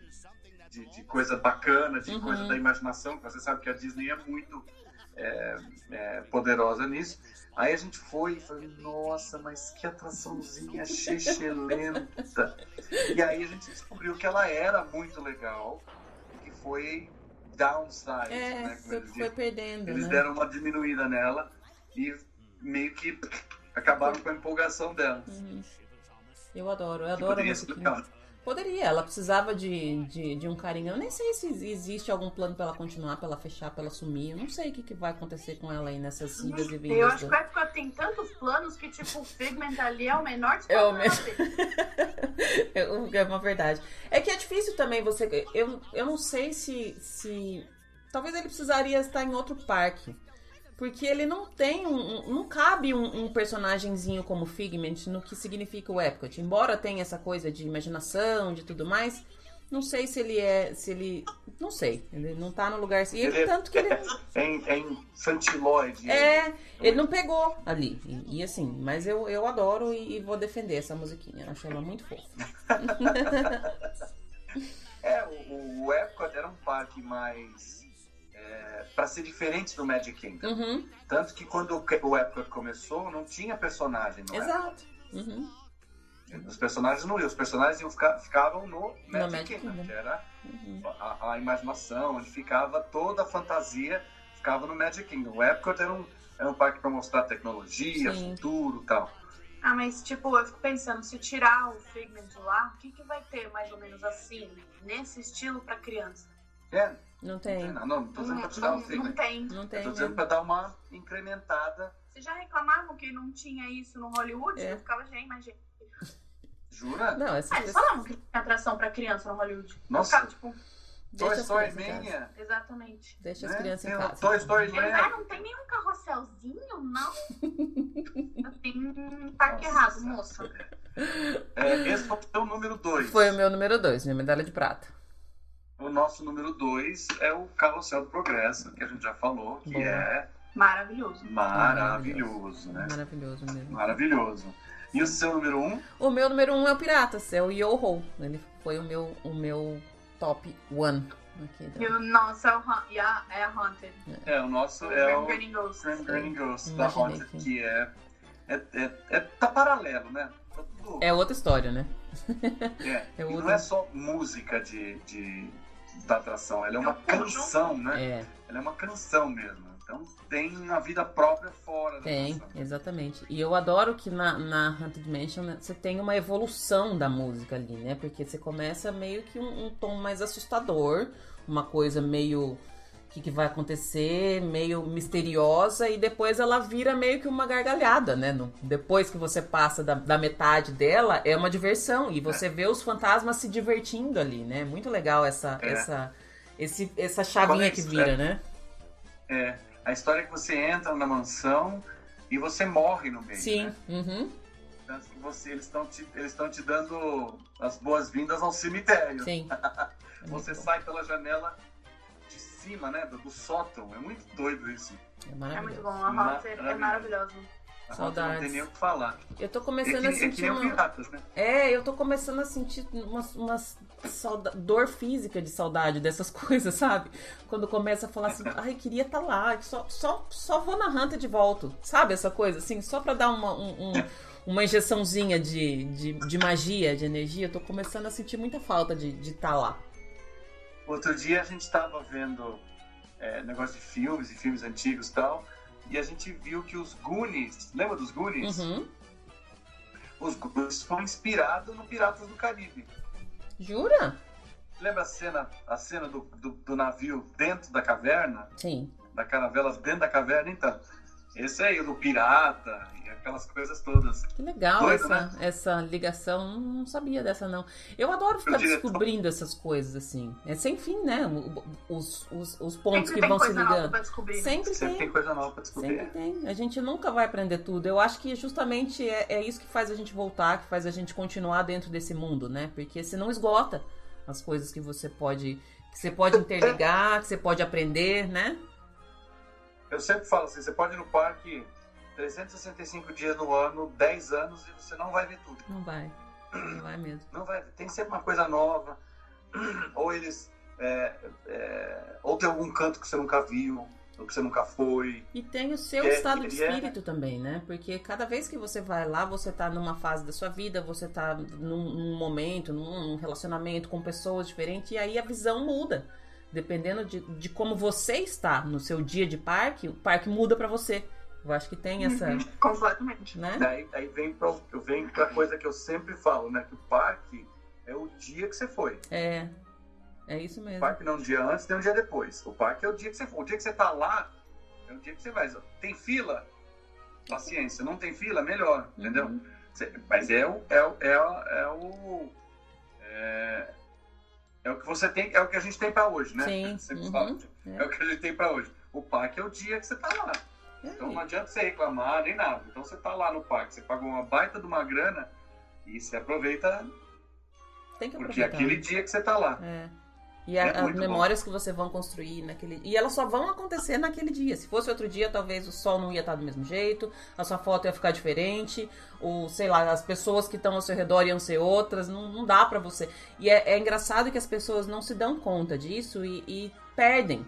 [SPEAKER 2] de, de coisa bacana, de
[SPEAKER 1] Uhum.
[SPEAKER 2] coisa da imaginação, que você sabe que a Disney é muito é, é, poderosa nisso. Aí a gente foi e falou, nossa, mas que atraçãozinha lenta. E aí a gente descobriu que ela era muito legal, que foi downside,
[SPEAKER 1] É,
[SPEAKER 2] né? como
[SPEAKER 1] foi,
[SPEAKER 2] eles
[SPEAKER 1] foi perdendo,
[SPEAKER 2] Eles
[SPEAKER 1] né?
[SPEAKER 2] deram uma diminuída nela e meio que acabaram com a empolgação dela.
[SPEAKER 1] Uhum. Eu adoro, eu adoro a musiquinha. Poderia, ela precisava de, de, de um carinho. Eu nem sei se existe algum plano pra ela continuar, pra ela fechar, pra ela sumir. Eu não sei o que, que vai acontecer com ela aí nessas idas e vindas.
[SPEAKER 4] Eu acho que o Epcot tem tantos planos que, tipo, o Figment ali é o menor de
[SPEAKER 1] É o
[SPEAKER 4] todos.
[SPEAKER 1] É é uma verdade. É que é difícil também você. Eu, eu não sei se, se. Talvez ele precisaria estar em outro parque. Porque ele não tem um. um- Não cabe um, um personagemzinho como Figment no que significa o Epcot. Embora tenha essa coisa de imaginação, de tudo mais. Não sei se ele é. Se ele. Não sei. Ele não tá no lugar. E ele, tanto que ele.
[SPEAKER 2] é, in- é infantiloide.
[SPEAKER 1] É, ele não pegou ali. E, e assim, mas eu, eu adoro e, e vou defender essa musiquinha. Acho ela muito fofa.
[SPEAKER 2] É, o, o Epcot era um parque mais. É, para ser diferente do Magic Kingdom.
[SPEAKER 1] Uhum.
[SPEAKER 2] Tanto que quando o, o Epcot começou, não tinha personagem no
[SPEAKER 1] Exato. Uhum.
[SPEAKER 2] Epcot. Os personagens não iam, os personagens iam ficar, ficavam no Magic,
[SPEAKER 1] Magic
[SPEAKER 2] Kingdom,
[SPEAKER 1] Kingdom.
[SPEAKER 2] que era
[SPEAKER 1] Uhum.
[SPEAKER 2] a, a imaginação, onde ficava toda a fantasia, ficava no Magic Kingdom. O Epcot era um, era um parque para mostrar tecnologia,
[SPEAKER 4] Sim.
[SPEAKER 2] futuro e tal.
[SPEAKER 4] Ah, mas tipo, eu fico pensando, se tirar o Figment lá, o que, que vai ter mais ou menos assim, nesse estilo pra criança?
[SPEAKER 2] É,
[SPEAKER 1] Não tem.
[SPEAKER 2] não, não, não tô dizendo para tirar
[SPEAKER 4] não,
[SPEAKER 2] o Figment.
[SPEAKER 4] não tem.
[SPEAKER 1] Não tem.
[SPEAKER 2] tô dizendo para dar uma incrementada.
[SPEAKER 4] Vocês já reclamavam que não tinha isso no Hollywood?
[SPEAKER 1] É.
[SPEAKER 4] Eu ficava, gente, mas gente.
[SPEAKER 2] Jura?
[SPEAKER 1] Não, essa,
[SPEAKER 4] Ah, eles falavam que tinha atração pra criança no Hollywood.
[SPEAKER 2] Nossa.
[SPEAKER 4] Eu ficava, tipo,
[SPEAKER 2] Toy
[SPEAKER 1] as
[SPEAKER 2] Story
[SPEAKER 1] crianças.
[SPEAKER 2] Mania.
[SPEAKER 4] exatamente.
[SPEAKER 1] Deixa as
[SPEAKER 2] Né?
[SPEAKER 1] crianças
[SPEAKER 2] Tem
[SPEAKER 1] em casa.
[SPEAKER 2] Toy Story Land.
[SPEAKER 4] ah, não tem nenhum carrosselzinho, não? tem um parque errado, moça.
[SPEAKER 2] É, esse foi o seu número 2.
[SPEAKER 1] Foi o meu número 2, minha medalha de prata.
[SPEAKER 2] O nosso número 2 é o Carrossel do Progresso, que a gente já falou, que
[SPEAKER 1] Boa.
[SPEAKER 2] é
[SPEAKER 4] Maravilhoso.
[SPEAKER 2] maravilhoso, né?
[SPEAKER 1] Maravilhoso mesmo.
[SPEAKER 2] Maravilhoso. E o seu número 1? Um?
[SPEAKER 1] O meu número 1 um é o Piratas, é o Yo-Ho. Ele foi o meu, o meu top one Aqui,
[SPEAKER 4] E o nosso é, o, é a Haunted.
[SPEAKER 2] É, o nosso
[SPEAKER 4] O
[SPEAKER 2] é
[SPEAKER 4] Grim
[SPEAKER 2] o
[SPEAKER 4] Grinning Ghost.
[SPEAKER 2] Grinning Ghost, da Haunted,
[SPEAKER 1] aqui.
[SPEAKER 2] que é, é, é, é- Tá paralelo, né? Tá tudo-
[SPEAKER 1] É outra história, né?
[SPEAKER 2] É,
[SPEAKER 1] É
[SPEAKER 2] e
[SPEAKER 1] outra-
[SPEAKER 2] não é só música de, de, da atração, ela é uma canção, né?
[SPEAKER 1] É.
[SPEAKER 2] Ela é uma canção mesmo. Então tem uma vida própria fora da
[SPEAKER 1] Tem,
[SPEAKER 2] atração.
[SPEAKER 1] exatamente. E eu adoro que na, na Haunted Mansion né, você tem uma evolução da música ali, né? Porque você começa meio que um, um tom mais assustador, uma coisa meio. O que, que vai acontecer, meio misteriosa, e depois ela vira meio que uma gargalhada, né? No- depois que você passa da, da metade dela, é uma diversão. E você vê os fantasmas se divertindo ali, né? Muito legal essa,
[SPEAKER 2] É.
[SPEAKER 1] essa, esse, essa chavinha que vira,
[SPEAKER 2] É.
[SPEAKER 1] né?
[SPEAKER 2] É, a história é que você entra na mansão e você morre no meio.
[SPEAKER 1] Sim.
[SPEAKER 2] né?
[SPEAKER 1] Uhum.
[SPEAKER 2] Tanto que você, eles estão te, eles te dando as boas-vindas ao cemitério.
[SPEAKER 1] Sim.
[SPEAKER 2] você sai pela janela cima, né? Do, do sótão. É muito doido isso.
[SPEAKER 1] É
[SPEAKER 4] É
[SPEAKER 1] maravilhoso.
[SPEAKER 4] muito bom. A Haunted é maravilhoso.
[SPEAKER 2] A
[SPEAKER 1] Saudades.
[SPEAKER 2] Não tem nem o que falar.
[SPEAKER 1] Eu tô
[SPEAKER 2] É
[SPEAKER 1] começando
[SPEAKER 2] que,
[SPEAKER 1] a
[SPEAKER 2] é que
[SPEAKER 1] sentir
[SPEAKER 2] nem o
[SPEAKER 1] uma...
[SPEAKER 2] Piratas, né?
[SPEAKER 1] É, eu tô começando a sentir uma, uma sauda- dor física de saudade dessas coisas, sabe? Quando começa a falar assim, ai, queria estar lá, só, só, só vou na Hunter de volta, sabe? Essa coisa, assim, só pra dar uma, um- um- uma injeçãozinha de, de, de magia, de energia, eu tô começando a sentir muita falta de estar de tá lá.
[SPEAKER 2] Outro dia a gente estava vendo é, negócio de filmes e filmes antigos e tal, e a gente viu que os Goonies, lembra dos Goonies?
[SPEAKER 1] Uhum.
[SPEAKER 2] Os Goonies foi inspirado no Piratas do Caribe.
[SPEAKER 1] Jura?
[SPEAKER 2] Lembra a cena, a cena do, do, do navio dentro da caverna?
[SPEAKER 1] Sim.
[SPEAKER 2] Da caravela dentro da caverna? Então, esse aí, o do pirata aquelas coisas todas.
[SPEAKER 1] Que legal
[SPEAKER 2] Doido,
[SPEAKER 1] essa,
[SPEAKER 2] né?
[SPEAKER 1] essa ligação. Não, sabia dessa, não. Eu adoro ficar
[SPEAKER 2] diretor-
[SPEAKER 1] descobrindo essas coisas, assim. É sem fim, né? Os, os, os pontos
[SPEAKER 4] Sempre
[SPEAKER 1] que vão se ligando. Sempre,
[SPEAKER 2] Sempre
[SPEAKER 1] tem.
[SPEAKER 2] tem coisa nova pra descobrir.
[SPEAKER 1] Sempre tem. A gente nunca vai aprender tudo. Eu acho que justamente é, é isso que faz a gente voltar, que faz a gente continuar dentro desse mundo, né? Porque se não esgota as coisas que você pode. Que você pode interligar, que você pode aprender, né?
[SPEAKER 2] Eu sempre falo assim, você pode ir no parque 365 dias no ano, 10 anos, e você não vai ver tudo.
[SPEAKER 1] Não vai. Não vai mesmo.
[SPEAKER 2] Não vai, tem sempre uma coisa nova. Ou eles. é, é, ou tem algum canto que você nunca viu, ou que você nunca foi.
[SPEAKER 1] E tem o seu
[SPEAKER 2] É,
[SPEAKER 1] estado de
[SPEAKER 2] é-
[SPEAKER 1] espírito também, né? Porque cada vez que você vai lá, você tá numa fase da sua vida, você tá num, num momento, num, num relacionamento com pessoas diferentes, e aí a visão muda. Dependendo de, de como você está no seu dia de parque, o parque muda pra você. Eu acho que tem essa.
[SPEAKER 4] Uhum, completamente.
[SPEAKER 1] Né?
[SPEAKER 2] Daí, aí vem pra, eu venho pra coisa que eu sempre falo, né? Que o parque é o dia que você foi.
[SPEAKER 1] É. É isso
[SPEAKER 2] O
[SPEAKER 1] mesmo.
[SPEAKER 2] parque não é um dia antes, nem um dia depois. O parque é o dia que você for. O dia que você tá lá, é o dia que você vai. Tem fila? Paciência. Não tem fila? Melhor, entendeu? Você- mas é o. É, o- é, o- é o. É, é o que você tem, é o que a gente tem pra hoje, né?
[SPEAKER 1] Sim,
[SPEAKER 2] Sempre
[SPEAKER 1] uhum,
[SPEAKER 2] fala.
[SPEAKER 1] é.
[SPEAKER 2] É o que a gente tem pra hoje. O parque é o dia que você tá lá. Então não adianta você reclamar nem nada. Então você tá lá no parque, você pagou uma baita de uma grana e você aproveita
[SPEAKER 1] Tem que
[SPEAKER 2] porque
[SPEAKER 1] aproveitar.
[SPEAKER 2] é aquele dia que você tá lá.
[SPEAKER 1] É. E a-
[SPEAKER 2] É
[SPEAKER 1] as
[SPEAKER 2] muito bom.
[SPEAKER 1] memórias que você vão construir naquele. E elas só vão acontecer naquele dia. Se fosse outro dia, talvez o sol não ia estar do mesmo jeito, a sua foto ia ficar diferente, ou sei lá, as pessoas que estão ao seu redor iam ser outras. Não, não dá pra você. E é, é engraçado que as pessoas não se dão conta disso e, e perdem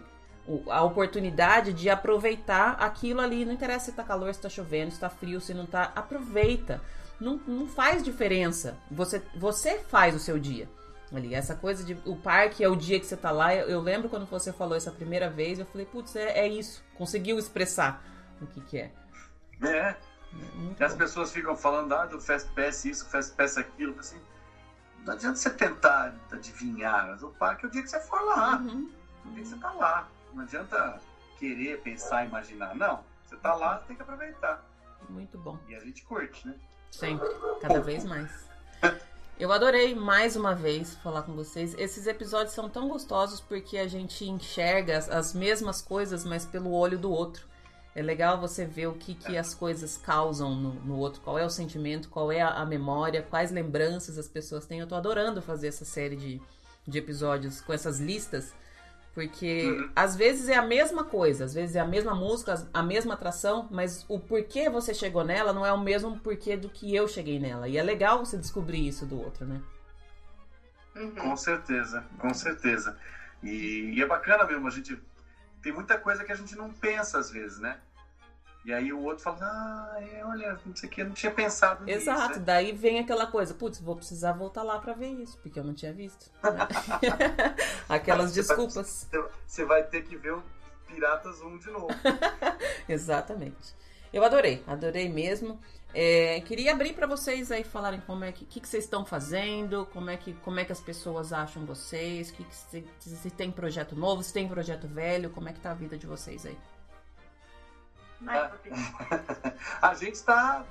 [SPEAKER 1] a oportunidade de aproveitar aquilo ali. Não interessa se tá calor, se tá chovendo, se tá frio, se não tá. Aproveita. Não, não faz diferença. Você, você faz o seu dia ali. Essa coisa de o parque é o dia que você tá lá. Eu, eu lembro quando você falou essa primeira vez, eu falei, putz, é, é isso. Conseguiu expressar o que, que é.
[SPEAKER 2] É.
[SPEAKER 1] Muito
[SPEAKER 2] E as
[SPEAKER 1] bom.
[SPEAKER 2] pessoas ficam falando ah, do Fast Pass isso, Fast Pass aquilo. Assim, não adianta você tentar adivinhar. mas O parque é o dia que você for lá.
[SPEAKER 1] Uhum.
[SPEAKER 2] O dia que você tá lá. Não adianta querer, pensar, imaginar. Não. Você tá lá, tem que aproveitar.
[SPEAKER 1] Muito bom.
[SPEAKER 2] E a gente curte, né?
[SPEAKER 1] Sempre, cada vez mais. Eu adorei mais uma vez falar com vocês. Esses episódios são tão gostosos porque a gente enxerga as, as mesmas coisas, mas pelo olho do outro. É legal você ver o que, que as coisas causam no, no outro, qual é o sentimento, qual é a, a memória, quais lembranças as pessoas têm. Eu tô adorando fazer essa série de, de episódios com essas listas, porque
[SPEAKER 2] Uhum.
[SPEAKER 1] às vezes é a mesma coisa, às vezes é a mesma música, a mesma atração, mas o porquê você chegou nela não é o mesmo porquê do que eu cheguei nela. E é legal você descobrir isso do outro, né?
[SPEAKER 2] Com certeza, com certeza. E, e é bacana mesmo, a gente tem muita coisa que a gente não pensa às vezes, né? E aí o outro fala, ah, é, olha, não sei o que, eu não tinha pensado nisso.
[SPEAKER 1] Exato,
[SPEAKER 2] né?
[SPEAKER 1] daí vem aquela coisa, putz, vou precisar voltar lá pra ver isso, porque eu não tinha visto. Aquelas
[SPEAKER 2] Você vai-
[SPEAKER 1] desculpas.
[SPEAKER 2] Você vai ter que ver o Piratas 1 de novo.
[SPEAKER 1] Exatamente. Eu adorei, adorei mesmo. É, queria abrir para vocês aí falarem como é que, que, que vocês estão fazendo, como é que, como é que as pessoas acham vocês, que, que se, se tem projeto novo, se tem projeto velho, como é que tá a vida de vocês aí.
[SPEAKER 2] a gente está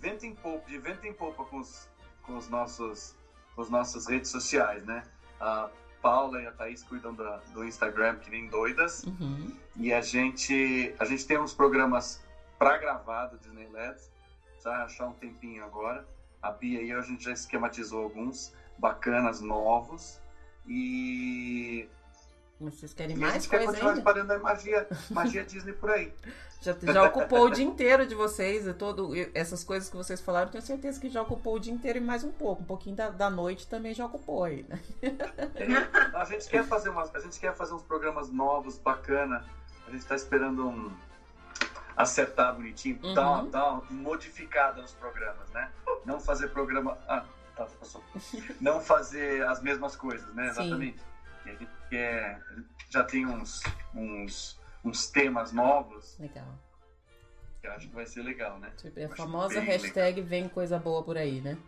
[SPEAKER 2] vento em popa, de vento em popa com os, com os nossos com as nossas redes sociais, né? A Paula e a Thaís cuidam da- do Instagram que nem doidas.
[SPEAKER 1] Uhum.
[SPEAKER 2] E a gente, a gente tem uns programas para gravar do Disney LEDs. Precisa achar um tempinho agora. A Bia e eu, a gente já esquematizou alguns bacanas, novos. E,
[SPEAKER 1] Vocês querem
[SPEAKER 2] e a
[SPEAKER 1] mais
[SPEAKER 2] gente quer
[SPEAKER 1] coisa
[SPEAKER 2] continuar
[SPEAKER 1] ainda?
[SPEAKER 2] espalhando a magia, magia Disney por aí.
[SPEAKER 1] Já, já ocupou o dia inteiro de vocês, todo, essas coisas que vocês falaram, tenho certeza que já ocupou o dia inteiro e mais um pouco. Um pouquinho da, da noite também já ocupou aí, né?
[SPEAKER 2] A gente quer fazer umas, a gente quer fazer uns programas novos, bacana. A gente está esperando um acertar bonitinho,
[SPEAKER 1] Uhum.
[SPEAKER 2] dar, dar modificada nos programas, né? Não fazer programa, ah, tá, passou. Não fazer as mesmas coisas, né?
[SPEAKER 1] Sim.
[SPEAKER 2] Exatamente. E a gente quer, já tem uns, uns, uns temas novos
[SPEAKER 1] Legal.
[SPEAKER 2] que eu acho que vai ser legal, né?
[SPEAKER 1] Tipo, a
[SPEAKER 2] Acho
[SPEAKER 1] famosa hashtag vem coisa boa por aí, né?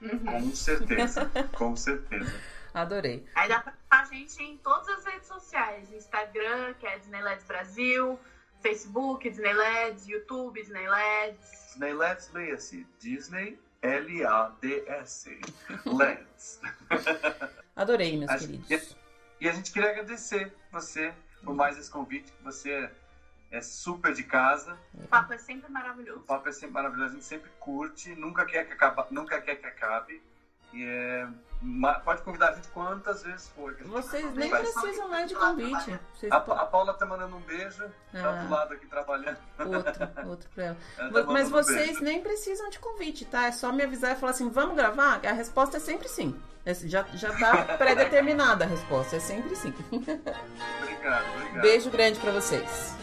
[SPEAKER 2] Com certeza, com certeza.
[SPEAKER 1] Adorei.
[SPEAKER 4] Aí dá pra a gente em todas as redes sociais: Instagram, que é Disneylands Brasil, Facebook, Disneylands, YouTube, Disneylands.
[SPEAKER 2] Disney Let's leia-se Disney L-A-D-S. Let's.
[SPEAKER 1] Adorei, meus
[SPEAKER 2] A
[SPEAKER 1] queridos.
[SPEAKER 2] gente- E a gente queria agradecer você por mais esse convite, que você é super de casa.
[SPEAKER 4] O papo é sempre
[SPEAKER 2] O
[SPEAKER 4] maravilhoso.
[SPEAKER 2] papo é sempre maravilhoso, a gente sempre curte, nunca quer que acabe, nunca quer que acabe. E é, pode convidar a gente quantas vezes for.
[SPEAKER 1] Vocês nem precisam mais de convite. Vocês
[SPEAKER 2] A, a Paula tá mandando um beijo, tá
[SPEAKER 1] Ah.
[SPEAKER 2] do lado aqui trabalhando.
[SPEAKER 1] Outro, outro pra ela.
[SPEAKER 2] Ela tá
[SPEAKER 1] Mas
[SPEAKER 2] um
[SPEAKER 1] vocês
[SPEAKER 2] beijo.
[SPEAKER 1] nem precisam de convite, tá? É só me avisar e falar assim, vamos gravar? A resposta é sempre sim. Esse Já, já tá pré-determinada a resposta, é sempre sim.
[SPEAKER 2] Obrigado, obrigado.
[SPEAKER 1] Beijo grande pra vocês.